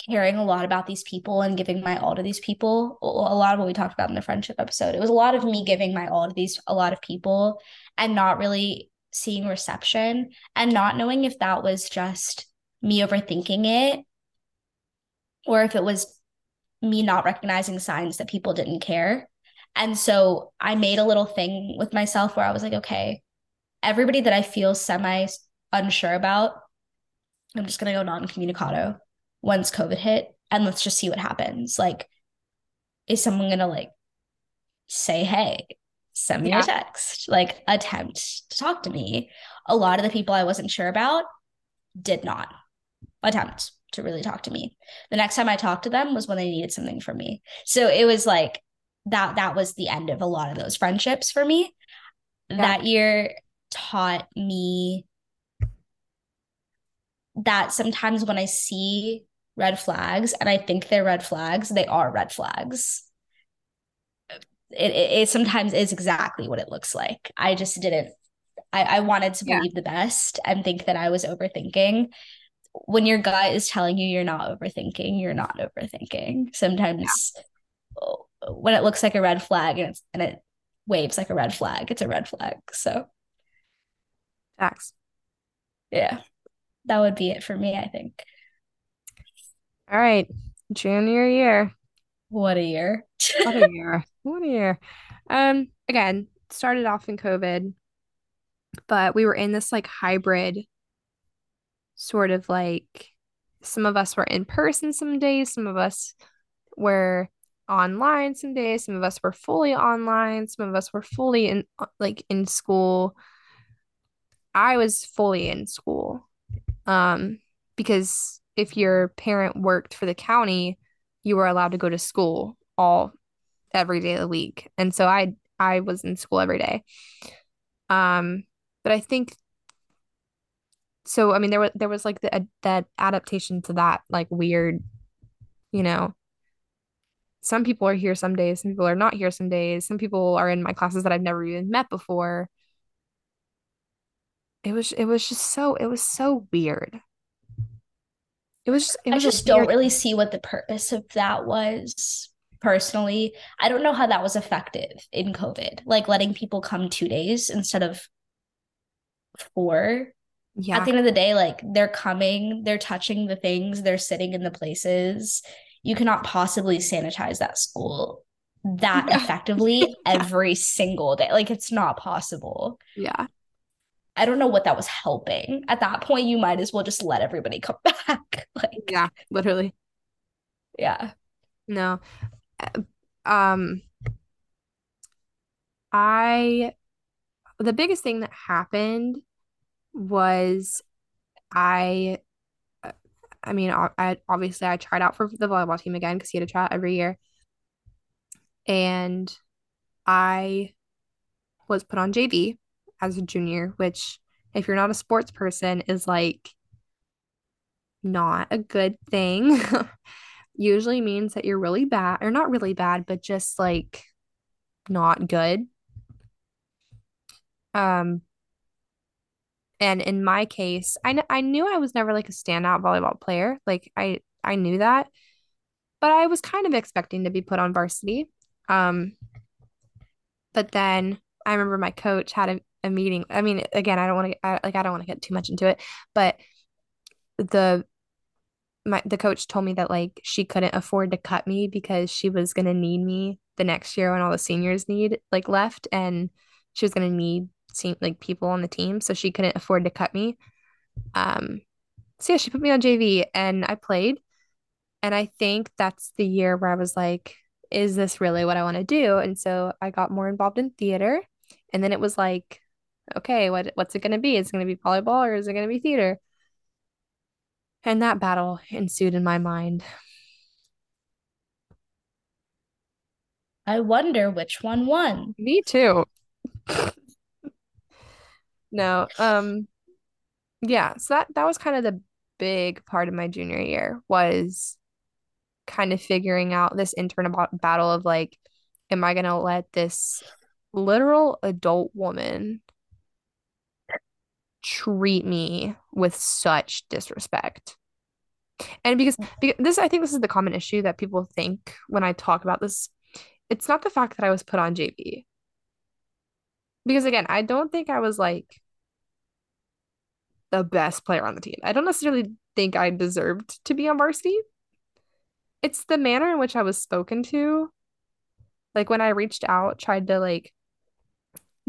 caring a lot about these people and giving my all to these people. A lot of what we talked about in the friendship episode. It was a lot of me giving my all to these a lot of people and not really seeing reception and not knowing if that was just me overthinking it or if it was me not recognizing signs that people didn't care. And so I made a little thing with myself where I was like, okay, everybody that I feel semi unsure about, I'm just going to go non communicado once COVID hit and let's just see what happens. Like, is someone gonna like say, hey, send me Yeah. a text, like attempt to talk to me. A lot of the people I wasn't sure about did not attempt to really talk to me. The next time I talked to them was when they needed something from me. So it was like that that was the end of a lot of those friendships for me. Yeah. That year taught me that sometimes when I see red flags and I think they're red flags, they are red flags. It, it, it sometimes is exactly what it looks like. I just didn't, I, I wanted to Yeah. believe the best and think that I was overthinking. When your gut is telling you you're not overthinking, you're not overthinking. Sometimes oh, when it looks like a red flag and, it's, and it waves like a red flag, it's a red flag. So, Facts. yeah, that would be it for me, I think. All right. Junior year. What a year. What a year. What a year. Um, again, started off in COVID, but we were in this like hybrid sort of like some of us were in person some days, some of us were online some days, some of us were fully online, some of us were fully in like in school. I was fully in school. Um, because if your parent worked for the county, you were allowed to go to school all every day of the week. And so I I was in school every day. Um, but I think so I mean there was there was like the that adaptation to that like weird, you know, some people are here some days, some people are not here some days, some people are in my classes that I've never even met before. It was it was just so it was so weird. It was just it I was a just don't really see what the purpose of that was personally. I don't know how that was effective in COVID, like letting people come two days instead of four. yeah. At the end of the day, like they're coming, they're touching the things, they're sitting in the places. You cannot possibly sanitize that school that Yeah. effectively every single day. Like it's not possible. Yeah. I don't know what that was helping. At that point, you might as well just let everybody come back. Like, Yeah, literally. yeah. No. Uh, Um I the biggest thing that happened was I I mean I, I obviously I tried out for the volleyball team again because you had to try out every year. And I was put on JV as a junior, which if you're not a sports person is like not a good thing. Usually means that you're really bad, or not really bad, but just like not good. Um, and in my case, I kn I knew I was never like a standout volleyball player. Like I I knew that, but I was kind of expecting to be put on varsity. Um, but then I remember my coach had a, a meeting. I mean, again, I don't want to like I don't want to get too much into it, but the my the coach told me that like she couldn't afford to cut me because she was gonna need me the next year when all the seniors need like left and she was gonna need se- like people on the team, so she couldn't afford to cut me. Um, so yeah, she put me on JV and I played, and I think that's the year where I was like, is this really what I want to do? And so I got more involved in theater, and then it was like, okay, what what's it gonna be? Is it gonna be volleyball or is it gonna be theater? And that battle ensued in my mind. I wonder which one won. Me too. No, um, yeah, so that that was kind of the big part of my junior year was kind of figuring out this internal ba- battle of like, am I gonna let this literal adult woman treat me with such disrespect? And because, because this, I think this is the common issue that people think when I talk about this. It's not the fact that I was put on JV. Because again, I don't think I was like the best player on the team. I don't necessarily think I deserved to be on varsity. It's the manner in which I was spoken to. Like when I reached out, tried to like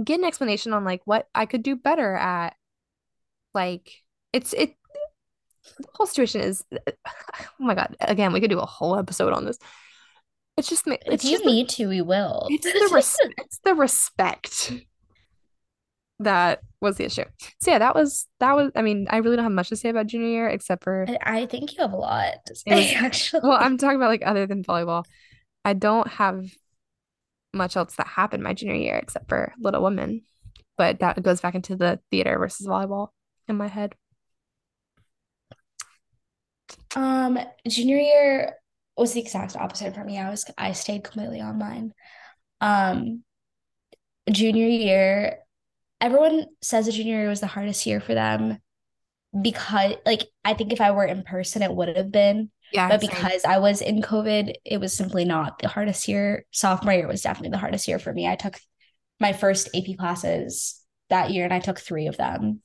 get an explanation on like what I could do better at. Like it's it the whole situation is oh my God. Again, we could do a whole episode on this. It's just If it's you just the, need to, we will. it's the res it's the respect that was the issue. So yeah, that was that was I mean, I really don't have much to say about junior year except for I, I think you have a lot to say, was- actually. well, I'm talking about like other than volleyball. I don't have much else that happened my junior year except for Little Women. But that goes back into the theater versus volleyball in my head. Um, junior year was the exact opposite for me. I was I stayed completely online. Um, junior year, everyone says the junior year was the hardest year for them because like I think if I were in person, it would have been. Yeah, But same. because I was in COVID, it was simply not the hardest year. Sophomore year was definitely the hardest year for me. I took my first AP classes that year and I took three of them.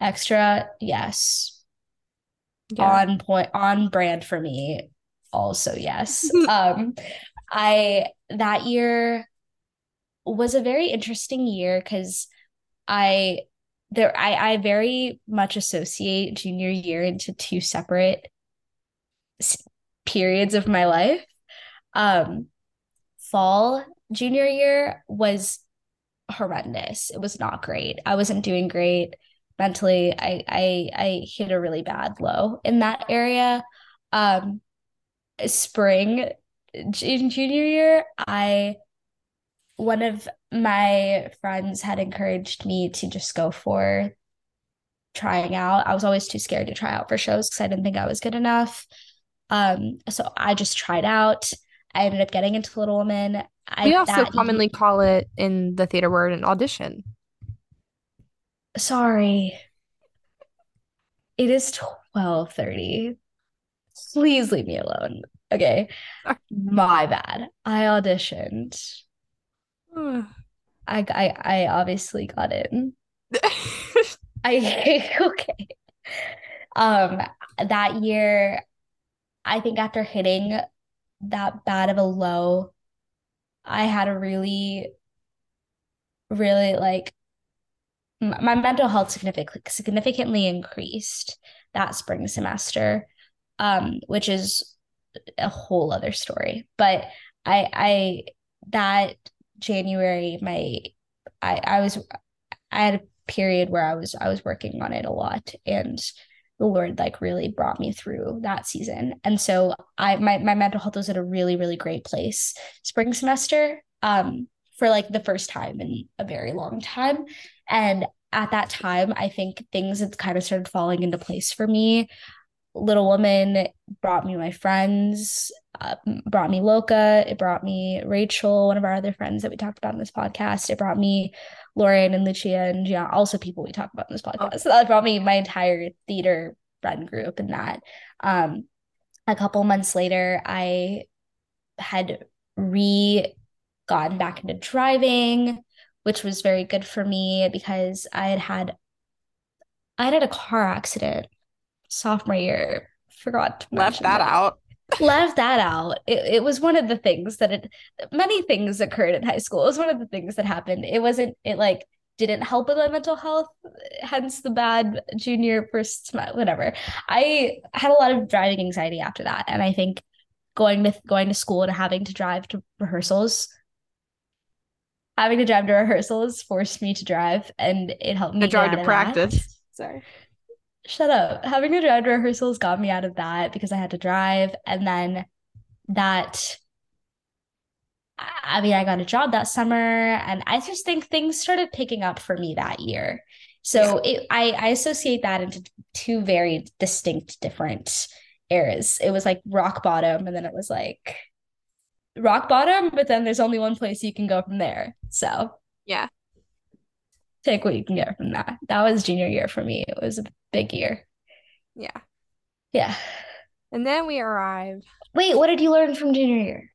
Extra, yes. Yeah. On point, on brand for me. Also, yes. um, I that year was a very interesting year because I there I I very much associate junior year into two separate periods of my life. Um, fall junior year was horrendous. It was not great. I wasn't doing great mentally. I I I hit a really bad low in that area. Um, spring in junior year, I one of my friends had encouraged me to just go for trying out. I was always too scared to try out for shows because I didn't think I was good enough. Um, so I just tried out. I ended up getting into Little Women. I we also commonly call it in the theater word an audition. Sorry. It is 12:30. Please leave me alone. Okay. My bad. I auditioned. I I I obviously got in. I okay. Um, that year, I think after hitting that bad of a low, I had a really, really like my mental health significantly significantly increased that spring semester, um, which is a whole other story. But I I that January, my I I was I had a period where I was I was working on it a lot and the Lord like really brought me through that season. And so I my my mental health was at a really, really great place spring semester. Um for like the first time in a very long time. And at that time, I think things had kind of started falling into place for me. Little Woman brought me my friends, uh, brought me Loca, it brought me Rachel, one of our other friends that we talked about in this podcast. It brought me Lauren and Lucia and Gian, also people we talk about in this podcast. So that brought me my entire theater friend group and that. Um, a couple months later, I had re gotten back into driving, which was very good for me because I had had I had had a car accident sophomore year. Forgot to Left mention that out. left that out. It, it was one of the things that it many things occurred in high school. It was one of the things that happened. It wasn't it like didn't help with my mental health, hence the bad junior first whatever. I had a lot of driving anxiety after that, and I think going to going to school and having to drive to rehearsals, having to drive to rehearsals forced me to drive, and it helped me To drive to of that. practice. Sorry. Shut up. Having to drive to rehearsals got me out of that because I had to drive. And then that, I I mean, I got a job that summer, and I just think things started picking up for me that year. So it, I, I associate that into two very distinct different eras. It was like rock bottom, and then it was like rock bottom, but then there's only one place you can go from there. So Yeah. take what you can get from that. That was junior year for me. It was a big year. Yeah. Yeah. And then we arrive. Wait, what did you learn from junior year?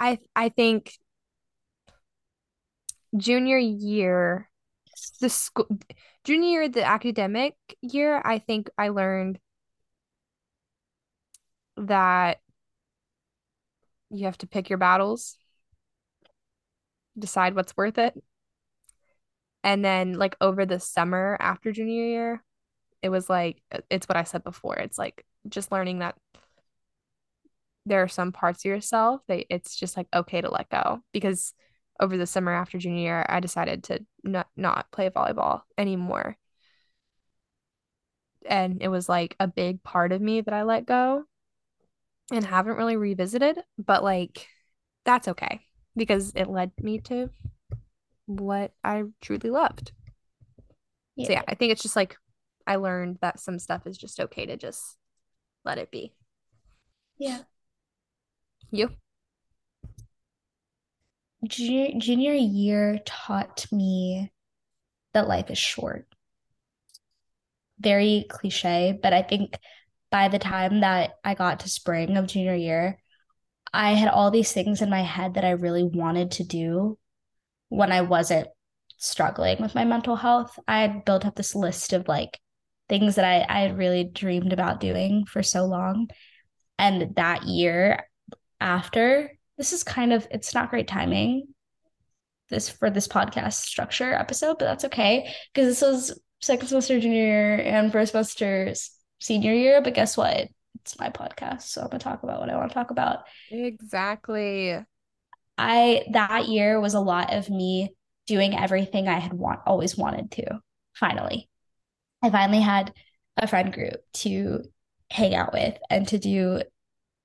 I I think junior year, the school junior year, the academic year, I think I learned that you have to pick your battles, decide what's worth it. And then like over the summer after junior year, it was like uh, it's what I said before. It's like just learning that there are some parts of yourself that it's just like okay to let go because over the summer after junior year, I decided to not not play volleyball anymore. And it was like a big part of me that I let go and haven't really revisited, but like that's okay because it led me to what I truly loved. So yeah, I think it's just like I learned that some stuff is just okay to just let it be. Yeah. You? Junior, junior year taught me that life is short. Very cliche, but I think by the time that I got to spring of junior year, I had all these things in my head that I really wanted to do when I wasn't struggling with my mental health. I had built up this list of like things that I, I had really dreamed about doing for so long. And that year after, this is kind of it's not great timing this for this podcast structure episode, but that's okay because this was second semester junior year and first semester senior year. But guess what? It's my podcast, so I'm gonna talk about what I want to talk about. Exactly. I that year was a lot of me doing everything I had want always wanted to. Finally, I finally had a friend group to hang out with and to do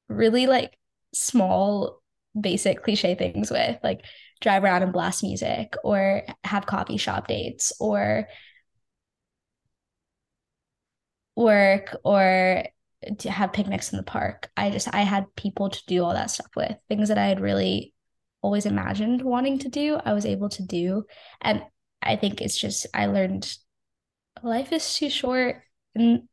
really like small basic cliche things with like drive around and blast music or have coffee shop dates or work or to have picnics in the park. I just I had people to do all that stuff with. Things that I had really always imagined wanting to do, I was able to do. And I think it's just I learned life is too short and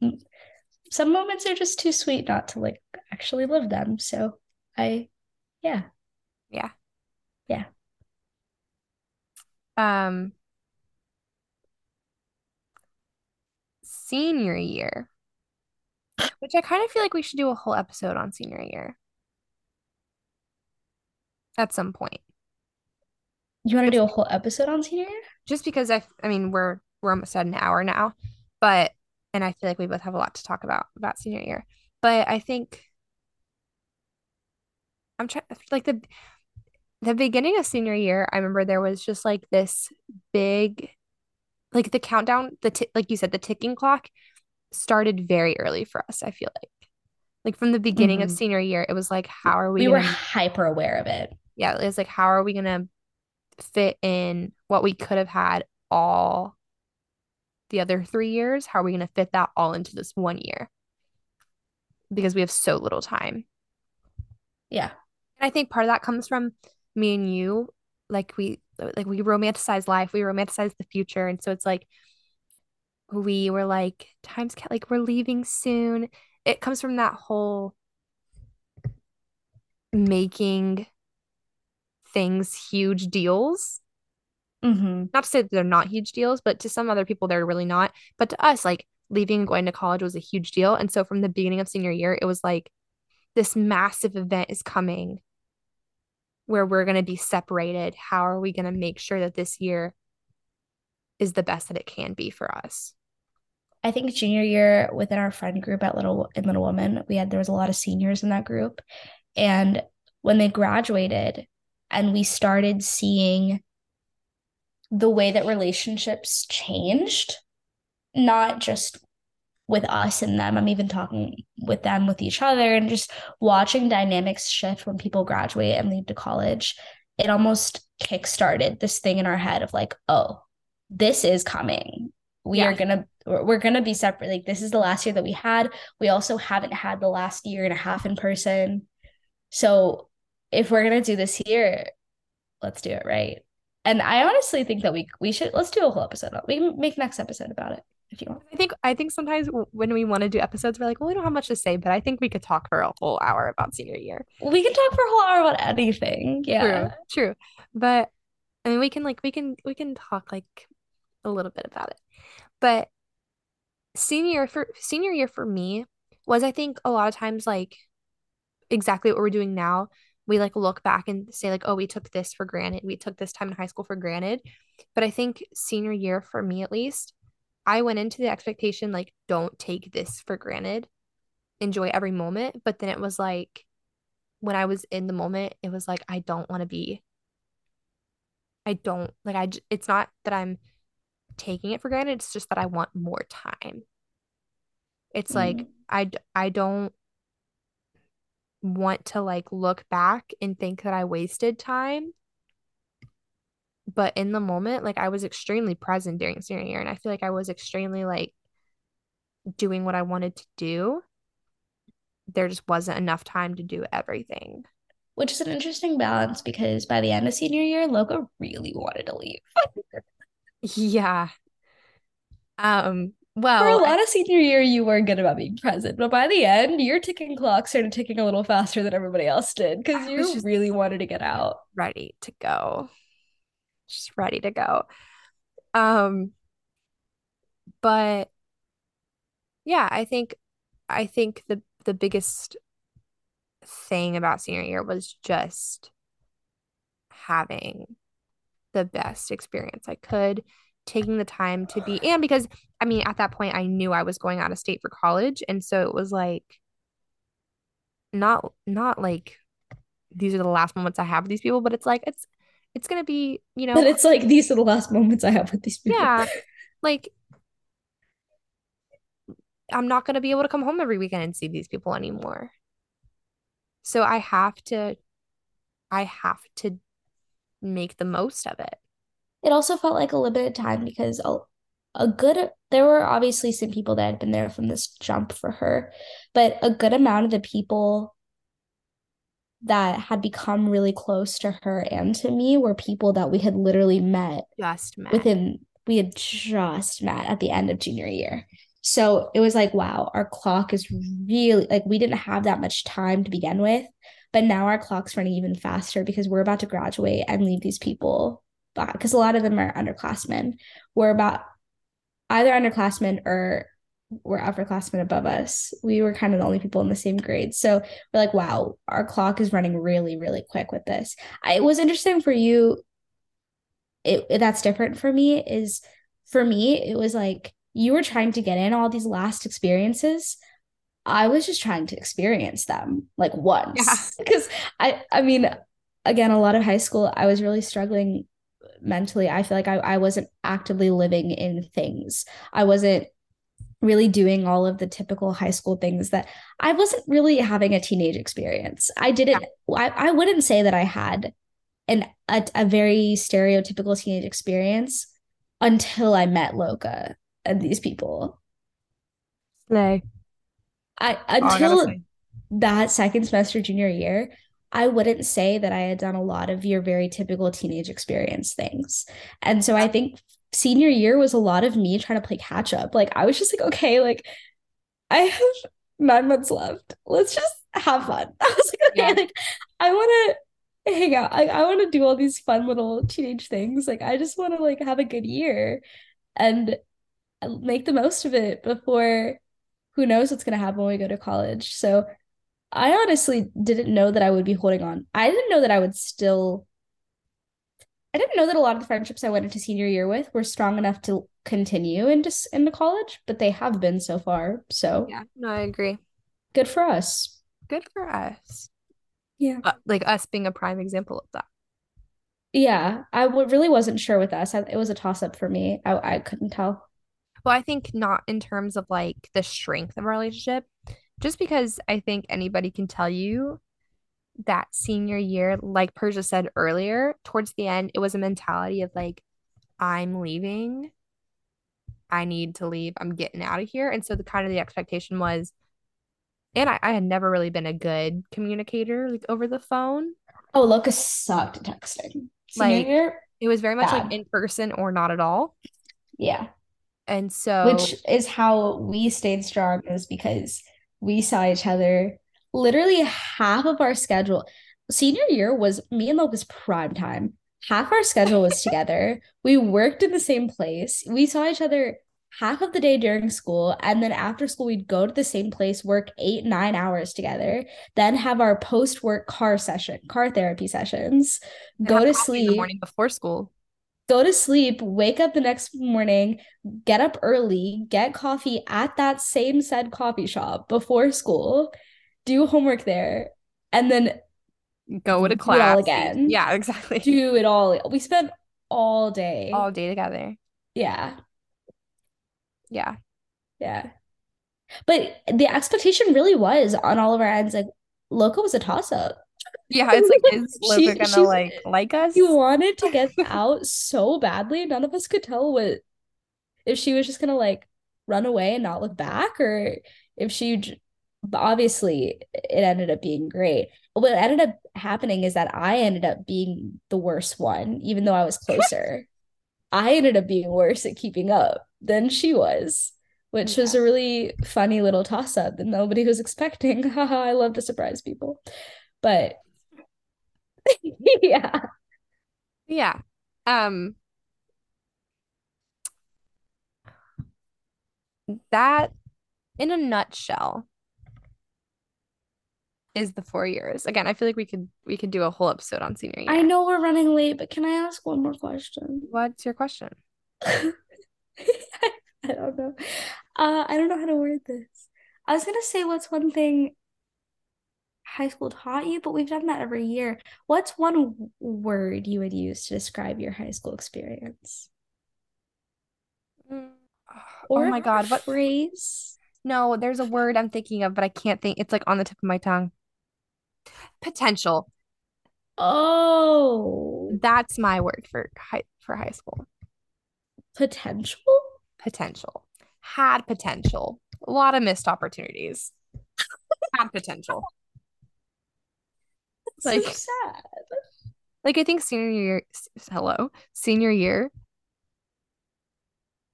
some moments are just too sweet not to like actually live them. So I yeah. Yeah. Yeah. Um senior year. Which I kind of feel like we should do a whole episode on senior year. At some point. You want to do a whole episode on senior year? Just because I I mean we're we're almost at an hour now, but and I feel like we both have a lot to talk about about senior year. But I think I'm trying like the the beginning of senior year, I remember there was just like this big like the countdown, the t- like you said, the ticking clock started very early for us, I feel like. Like from the beginning of Mhm. sure year, it was like, how are we We were gonna hyper aware of it. yeah, it was like, how are we gonna fit in what we could have had all the other three years? How are we gonna fit that all into this one year? Because we have so little time. Yeah. And I think part of that comes from me and you, like we like we romanticize life, we romanticize the future, and so it's like we were like times ca- like we're leaving soon. It comes from that whole making things huge deals. Mm-hmm. Not to say that they're not huge deals, but to some other people they're really not. But to us, like leaving and going to college was a huge deal. And so from the beginning of senior year, it was like this massive event is coming where we're going to be separated. How are we going to make sure that this year is the best that it can be for us? I think junior year within our friend group at Little in Little Women, we had there was a lot of seniors in that group. And when they graduated and we started seeing the way that relationships changed, not just with us and them. I'm even talking with them, with each other, and just watching dynamics shift when people graduate and leave to college. It almost kickstarted this thing in our head of like, oh, this is coming. We Yeah. are gonna we're we're gonna be separate. Like this is the last year that we had. We also haven't had the last year and a half in person. So if we're gonna do this here, let's do it right. And I honestly think that we we should let's do a whole episode. We can make next episode about it if you want. I think I think sometimes when we want to do episodes, we're like, well, we don't have much to say, but I think we could talk for a whole hour about senior year. We can talk for a whole hour about anything. Yeah. True, true. But I mean, we can like we can we can talk like a little bit about it. But senior year for senior year for me was I think a lot of times like exactly what we're doing now. We like look back and say like, oh, we took this for granted. We took this time in high school for granted. But I think senior year for me at least, I went into the expectation like, don't take this for granted. Enjoy every moment. But then it was like, when I was in the moment, it was like I don't want to be I don't like I it's not that I'm taking it for granted, it's just that I want more time. It's mm. like I I don't want to like look back and think that I wasted time. But in the moment, like I was extremely present during senior year and I feel like I was extremely like doing what I wanted to do. There just wasn't enough time to do everything. Which is an interesting balance because by the end of senior year, Loka really wanted to leave. yeah. Um, well, for a lot I, of senior year, you were good about being present, but by the end, your ticking clock started ticking a little faster than everybody else did because you just really wanted to get out, ready to go, just ready to go. Um, but yeah, I think, I think the the biggest thing about senior year was just having the best experience I could taking the time to be and because I mean at that point I knew I was going out of state for college and so it was like not not like these are the last moments I have with these people but it's like it's it's gonna be you know but it's like these are the last moments I have with these people. Yeah. Like I'm not gonna be able to come home every weekend and see these people anymore. So I have to I have to make the most of it. It also felt like a limited time because a, a good there were obviously some people that had been there from this jump for her but a good amount of the people that had become really close to her and to me were people that we had literally met just met within we had just met at the end of junior year so it was like wow our clock is really like we didn't have that much time to begin with but now our clock's running even faster because we're about to graduate and leave these people because a lot of them are underclassmen. We're about either underclassmen or were upperclassmen above us. We were kind of the only people in the same grade. So we're like, wow, our clock is running really, really quick with this. I, it was interesting for you. It, it that's different for me is for me, it was like you were trying to get in all these last experiences. I was just trying to experience them like once. Because I I mean, again, a lot of high school, I was really struggling mentally i feel like I, I wasn't actively living in things i wasn't really doing all of the typical high school things that i wasn't really having a teenage experience. I didn't I, I wouldn't say that i had an a, a very stereotypical teenage experience until i met loka and these people. No. I until oh, I that second semester junior year I wouldn't say that I had done a lot of your very typical teenage experience things. And so I think senior year was a lot of me trying to play catch up. Like I was just like, okay, like I have nine months left. Let's just have fun. I was like, okay, yeah. like I want to hang out. I, I want to do all these fun little teenage things. Like I just want to like have a good year and make the most of it before who knows what's going to happen when we go to college. So I honestly didn't know that I would be holding on. I didn't know that I would still. I didn't know that a lot of the friendships I went into senior year with were strong enough to continue into into college, but they have been so far. So yeah, no, I agree. Good for us. Good for us. Yeah, uh, like us being a prime example of that. Yeah, I w- really wasn't sure with us. I, it was a toss up for me. I I couldn't tell. Well, I think not in terms of like the strength of a relationship, just because I think anybody can tell you that senior year, like Persia said earlier, towards the end, it was a mentality of like, I'm leaving. I need to leave. I'm getting out of here. And so the kind of the expectation was, and I, I had never really been a good communicator like over the phone. Oh, Lucas sucked at texting. Senior like year, it was very much bad. like in person or not at all. Yeah. And so which is how we stayed strong is because we saw each other literally half of our schedule. Senior year was me and Lucas prime time. Half our schedule was together. We worked in the same place. We saw each other half of the day during school. And then after school, we'd go to the same place, work eight, nine hours together, then have our post work car session, car therapy sessions, go to sleep. morning before school go to sleep, wake up the next morning, get up early, get coffee at that same said coffee shop before school, do homework there, and then Go to class. again. Yeah, exactly. Do it all. We spent all day. All day together. Yeah. Yeah. Yeah. But the expectation really was on all of our ends like Loka was a toss up. Yeah, it's like, is She- gonna like like us? He wanted to get out so badly. None of us could tell what if she was just gonna like run away and not look back or if she but obviously it ended up being great. What ended up happening is that I ended up being the worst one, even though I was closer. I ended up being worse at keeping up than she was, which was a really funny little toss up that nobody was expecting. Haha, I love to surprise people. But yeah. Yeah. Um that in a nutshell is the four years. Again, I feel like we could we could do a whole episode on senior year. I know we're running late, but can I ask one more question? What's your question? I don't know. Uh, I don't know how to word this. I was gonna say what's one thing high school taught you, but we've done that every year. What's one word you would use to describe your high school experience? oh Or my God, what phrase? No, there's a word I'm thinking of, but I can't think. It's like on the tip of my tongue. Potential. Oh, That's my word for high for high school. potential? Potential. Had potential. A lot of missed opportunities. Had potential. So Like- sad. Like I think senior year, hello, senior year,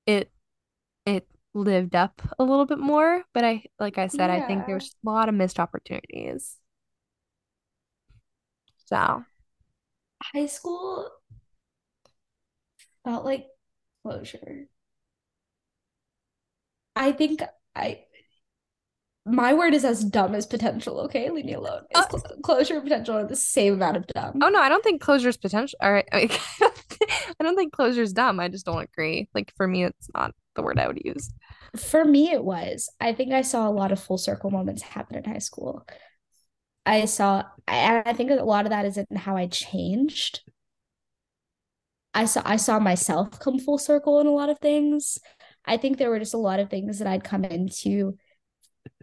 it it lived up a little bit more, but I like I said, I think there's a lot of missed opportunities. So High school felt like closure. I think I my word is as dumb as potential, okay? Leave me alone. Uh, cl- closure and potential are the same amount of dumb. Oh no, I don't think closure is potential. All right, I I don't think closure is dumb. I just don't agree. Like for me, it's not the word I would use. For me, it was. I think I saw a lot of full circle moments happen in high school. I saw, and I think a lot of that is in how I changed. I saw, I saw myself come full circle in a lot of things. I think there were just a lot of things that I'd come into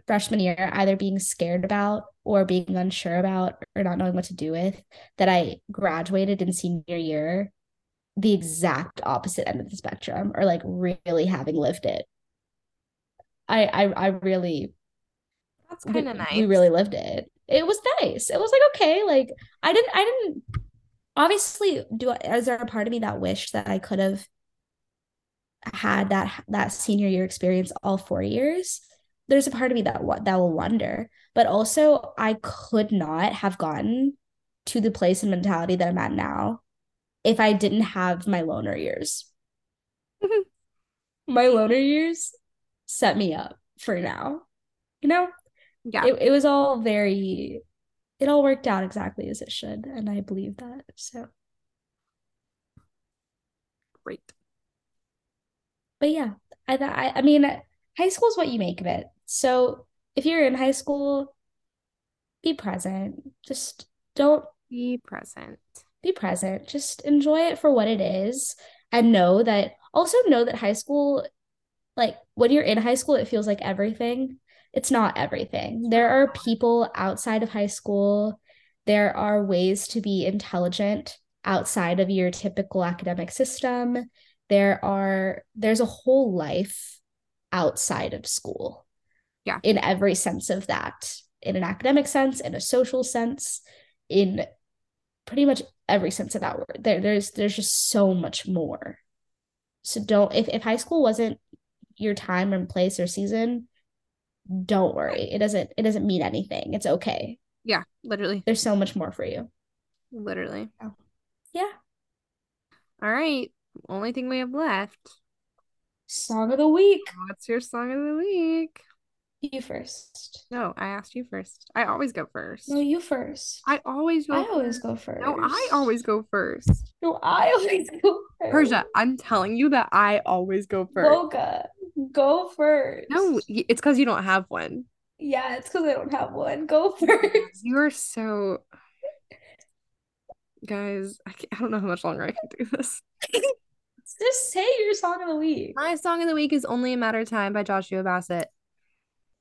freshman year either being scared about or being unsure about or not knowing what to do with that I graduated in senior year the exact opposite end of the spectrum or like really having lived it. I I I really That's kind of nice. we really lived it. It was nice. It was like okay, like I didn't I didn't obviously do I, is there a part of me that wished that I could have had that that senior year experience all four years? There's a part of me that that will wonder, but also I could not have gotten to the place and mentality that I'm at now if I didn't have my loner years. my loner years set me up for now. You know, yeah. it, it was all very, it all worked out exactly as it should. And I believe that. So, Great. but yeah, I, th- I, I mean, high school is what you make of it. So if you're in high school, be present. Just don't Be present. be present. Just enjoy it for what it is and know that also know that high school, like when you're in high school, it feels like everything. It's not everything. There are people outside of high school. There are ways to be intelligent outside of your typical academic system. There are there's a whole life outside of school. Yeah. In every sense of that. In an academic sense, in a social sense, in pretty much every sense of that word. There, there's there's just so much more. So don't if, if high school wasn't your time and place or season, don't worry. It doesn't it doesn't mean anything. It's okay. Yeah, literally. There's so much more for you. Literally. Yeah. All right. Only thing we have left. Song of the week. What's your song of the week? You first. No, I asked you first. I always go first. No, you first. I always go I always first. go first. No, I always go first. No, I always go first. Persia, I'm telling you that I always go first. Boga, go first. No, it's because you don't have one. Yeah, it's because I don't have one. Go first. You're so Guys, I, I don't know how much longer I can do this. Just say your song of the week. My song of the week is Only a Matter of Time by Joshua Bassett.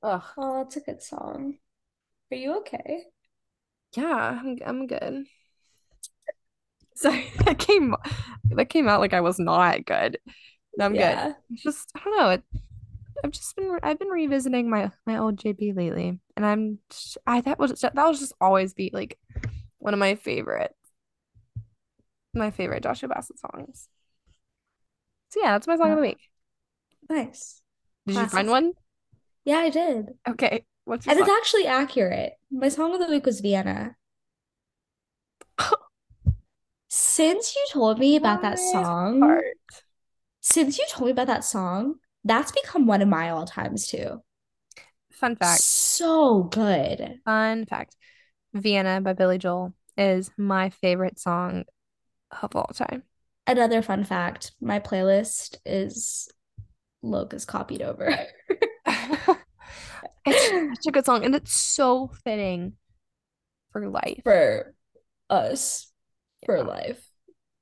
Ugh. Oh, that's a good song. Are you okay? Yeah, I'm, I'm good. Sorry, that came that came out like I was not good. No, I'm good. It's just I don't know. It, I've just been I've been revisiting my my old JP lately, and I'm I that was that was just always be like one of my favorite my favorite Joshua Bassett songs. So yeah, that's my song of the week. Nice. Did you find one? Yeah, I did. Okay, what's your And it's actually accurate. My song of the week was Vienna. Since you told me about that song, heart. Since you told me about that song, that's become one of my all times too. Fun fact. So good. Fun fact. Vienna by Billy Joel is my favorite song of all time. Another fun fact, my playlist is Loka's copied over. It's such a good song, and it's so fitting for life. For us, for Yeah. life.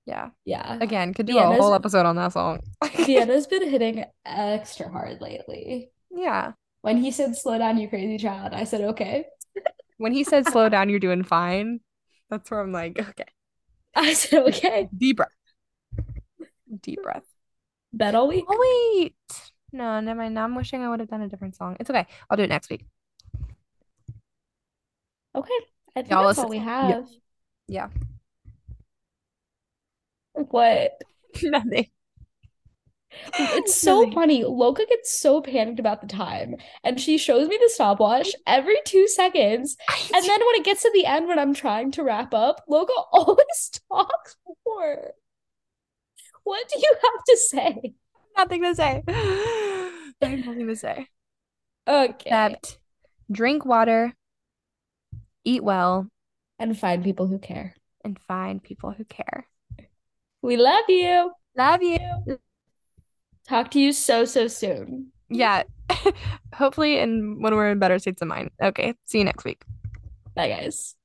Yeah. Yeah. Again, could do a whole episode on that song. Vienna's been hitting extra hard lately. Yeah. When he said slow down, you crazy child, I said okay. When he said slow down, you're doing fine. That's where I'm like, okay. I said okay. Deep breath. Deep breath. Bet all week. Oh wait. No, never mind. Now I'm wishing I would have done a different song. It's okay. I'll do it next week. Okay. I think Y'all that's listen- all we yeah. have. Yeah. What? Nothing. It's so Nothing. funny. Loka gets so panicked about the time, and she shows me the stopwatch every two seconds. And then when it gets to the end, when I'm trying to wrap up, Loka always talks more. What do you have to say? nothing to say. I have nothing to say. Okay. Except drink water, eat well, And find people who care. and find people who care. We love you. Love you. Talk to you so, so soon. Yeah. Hopefully, and when we're in better states of mind. Okay. See you next week. Bye, guys.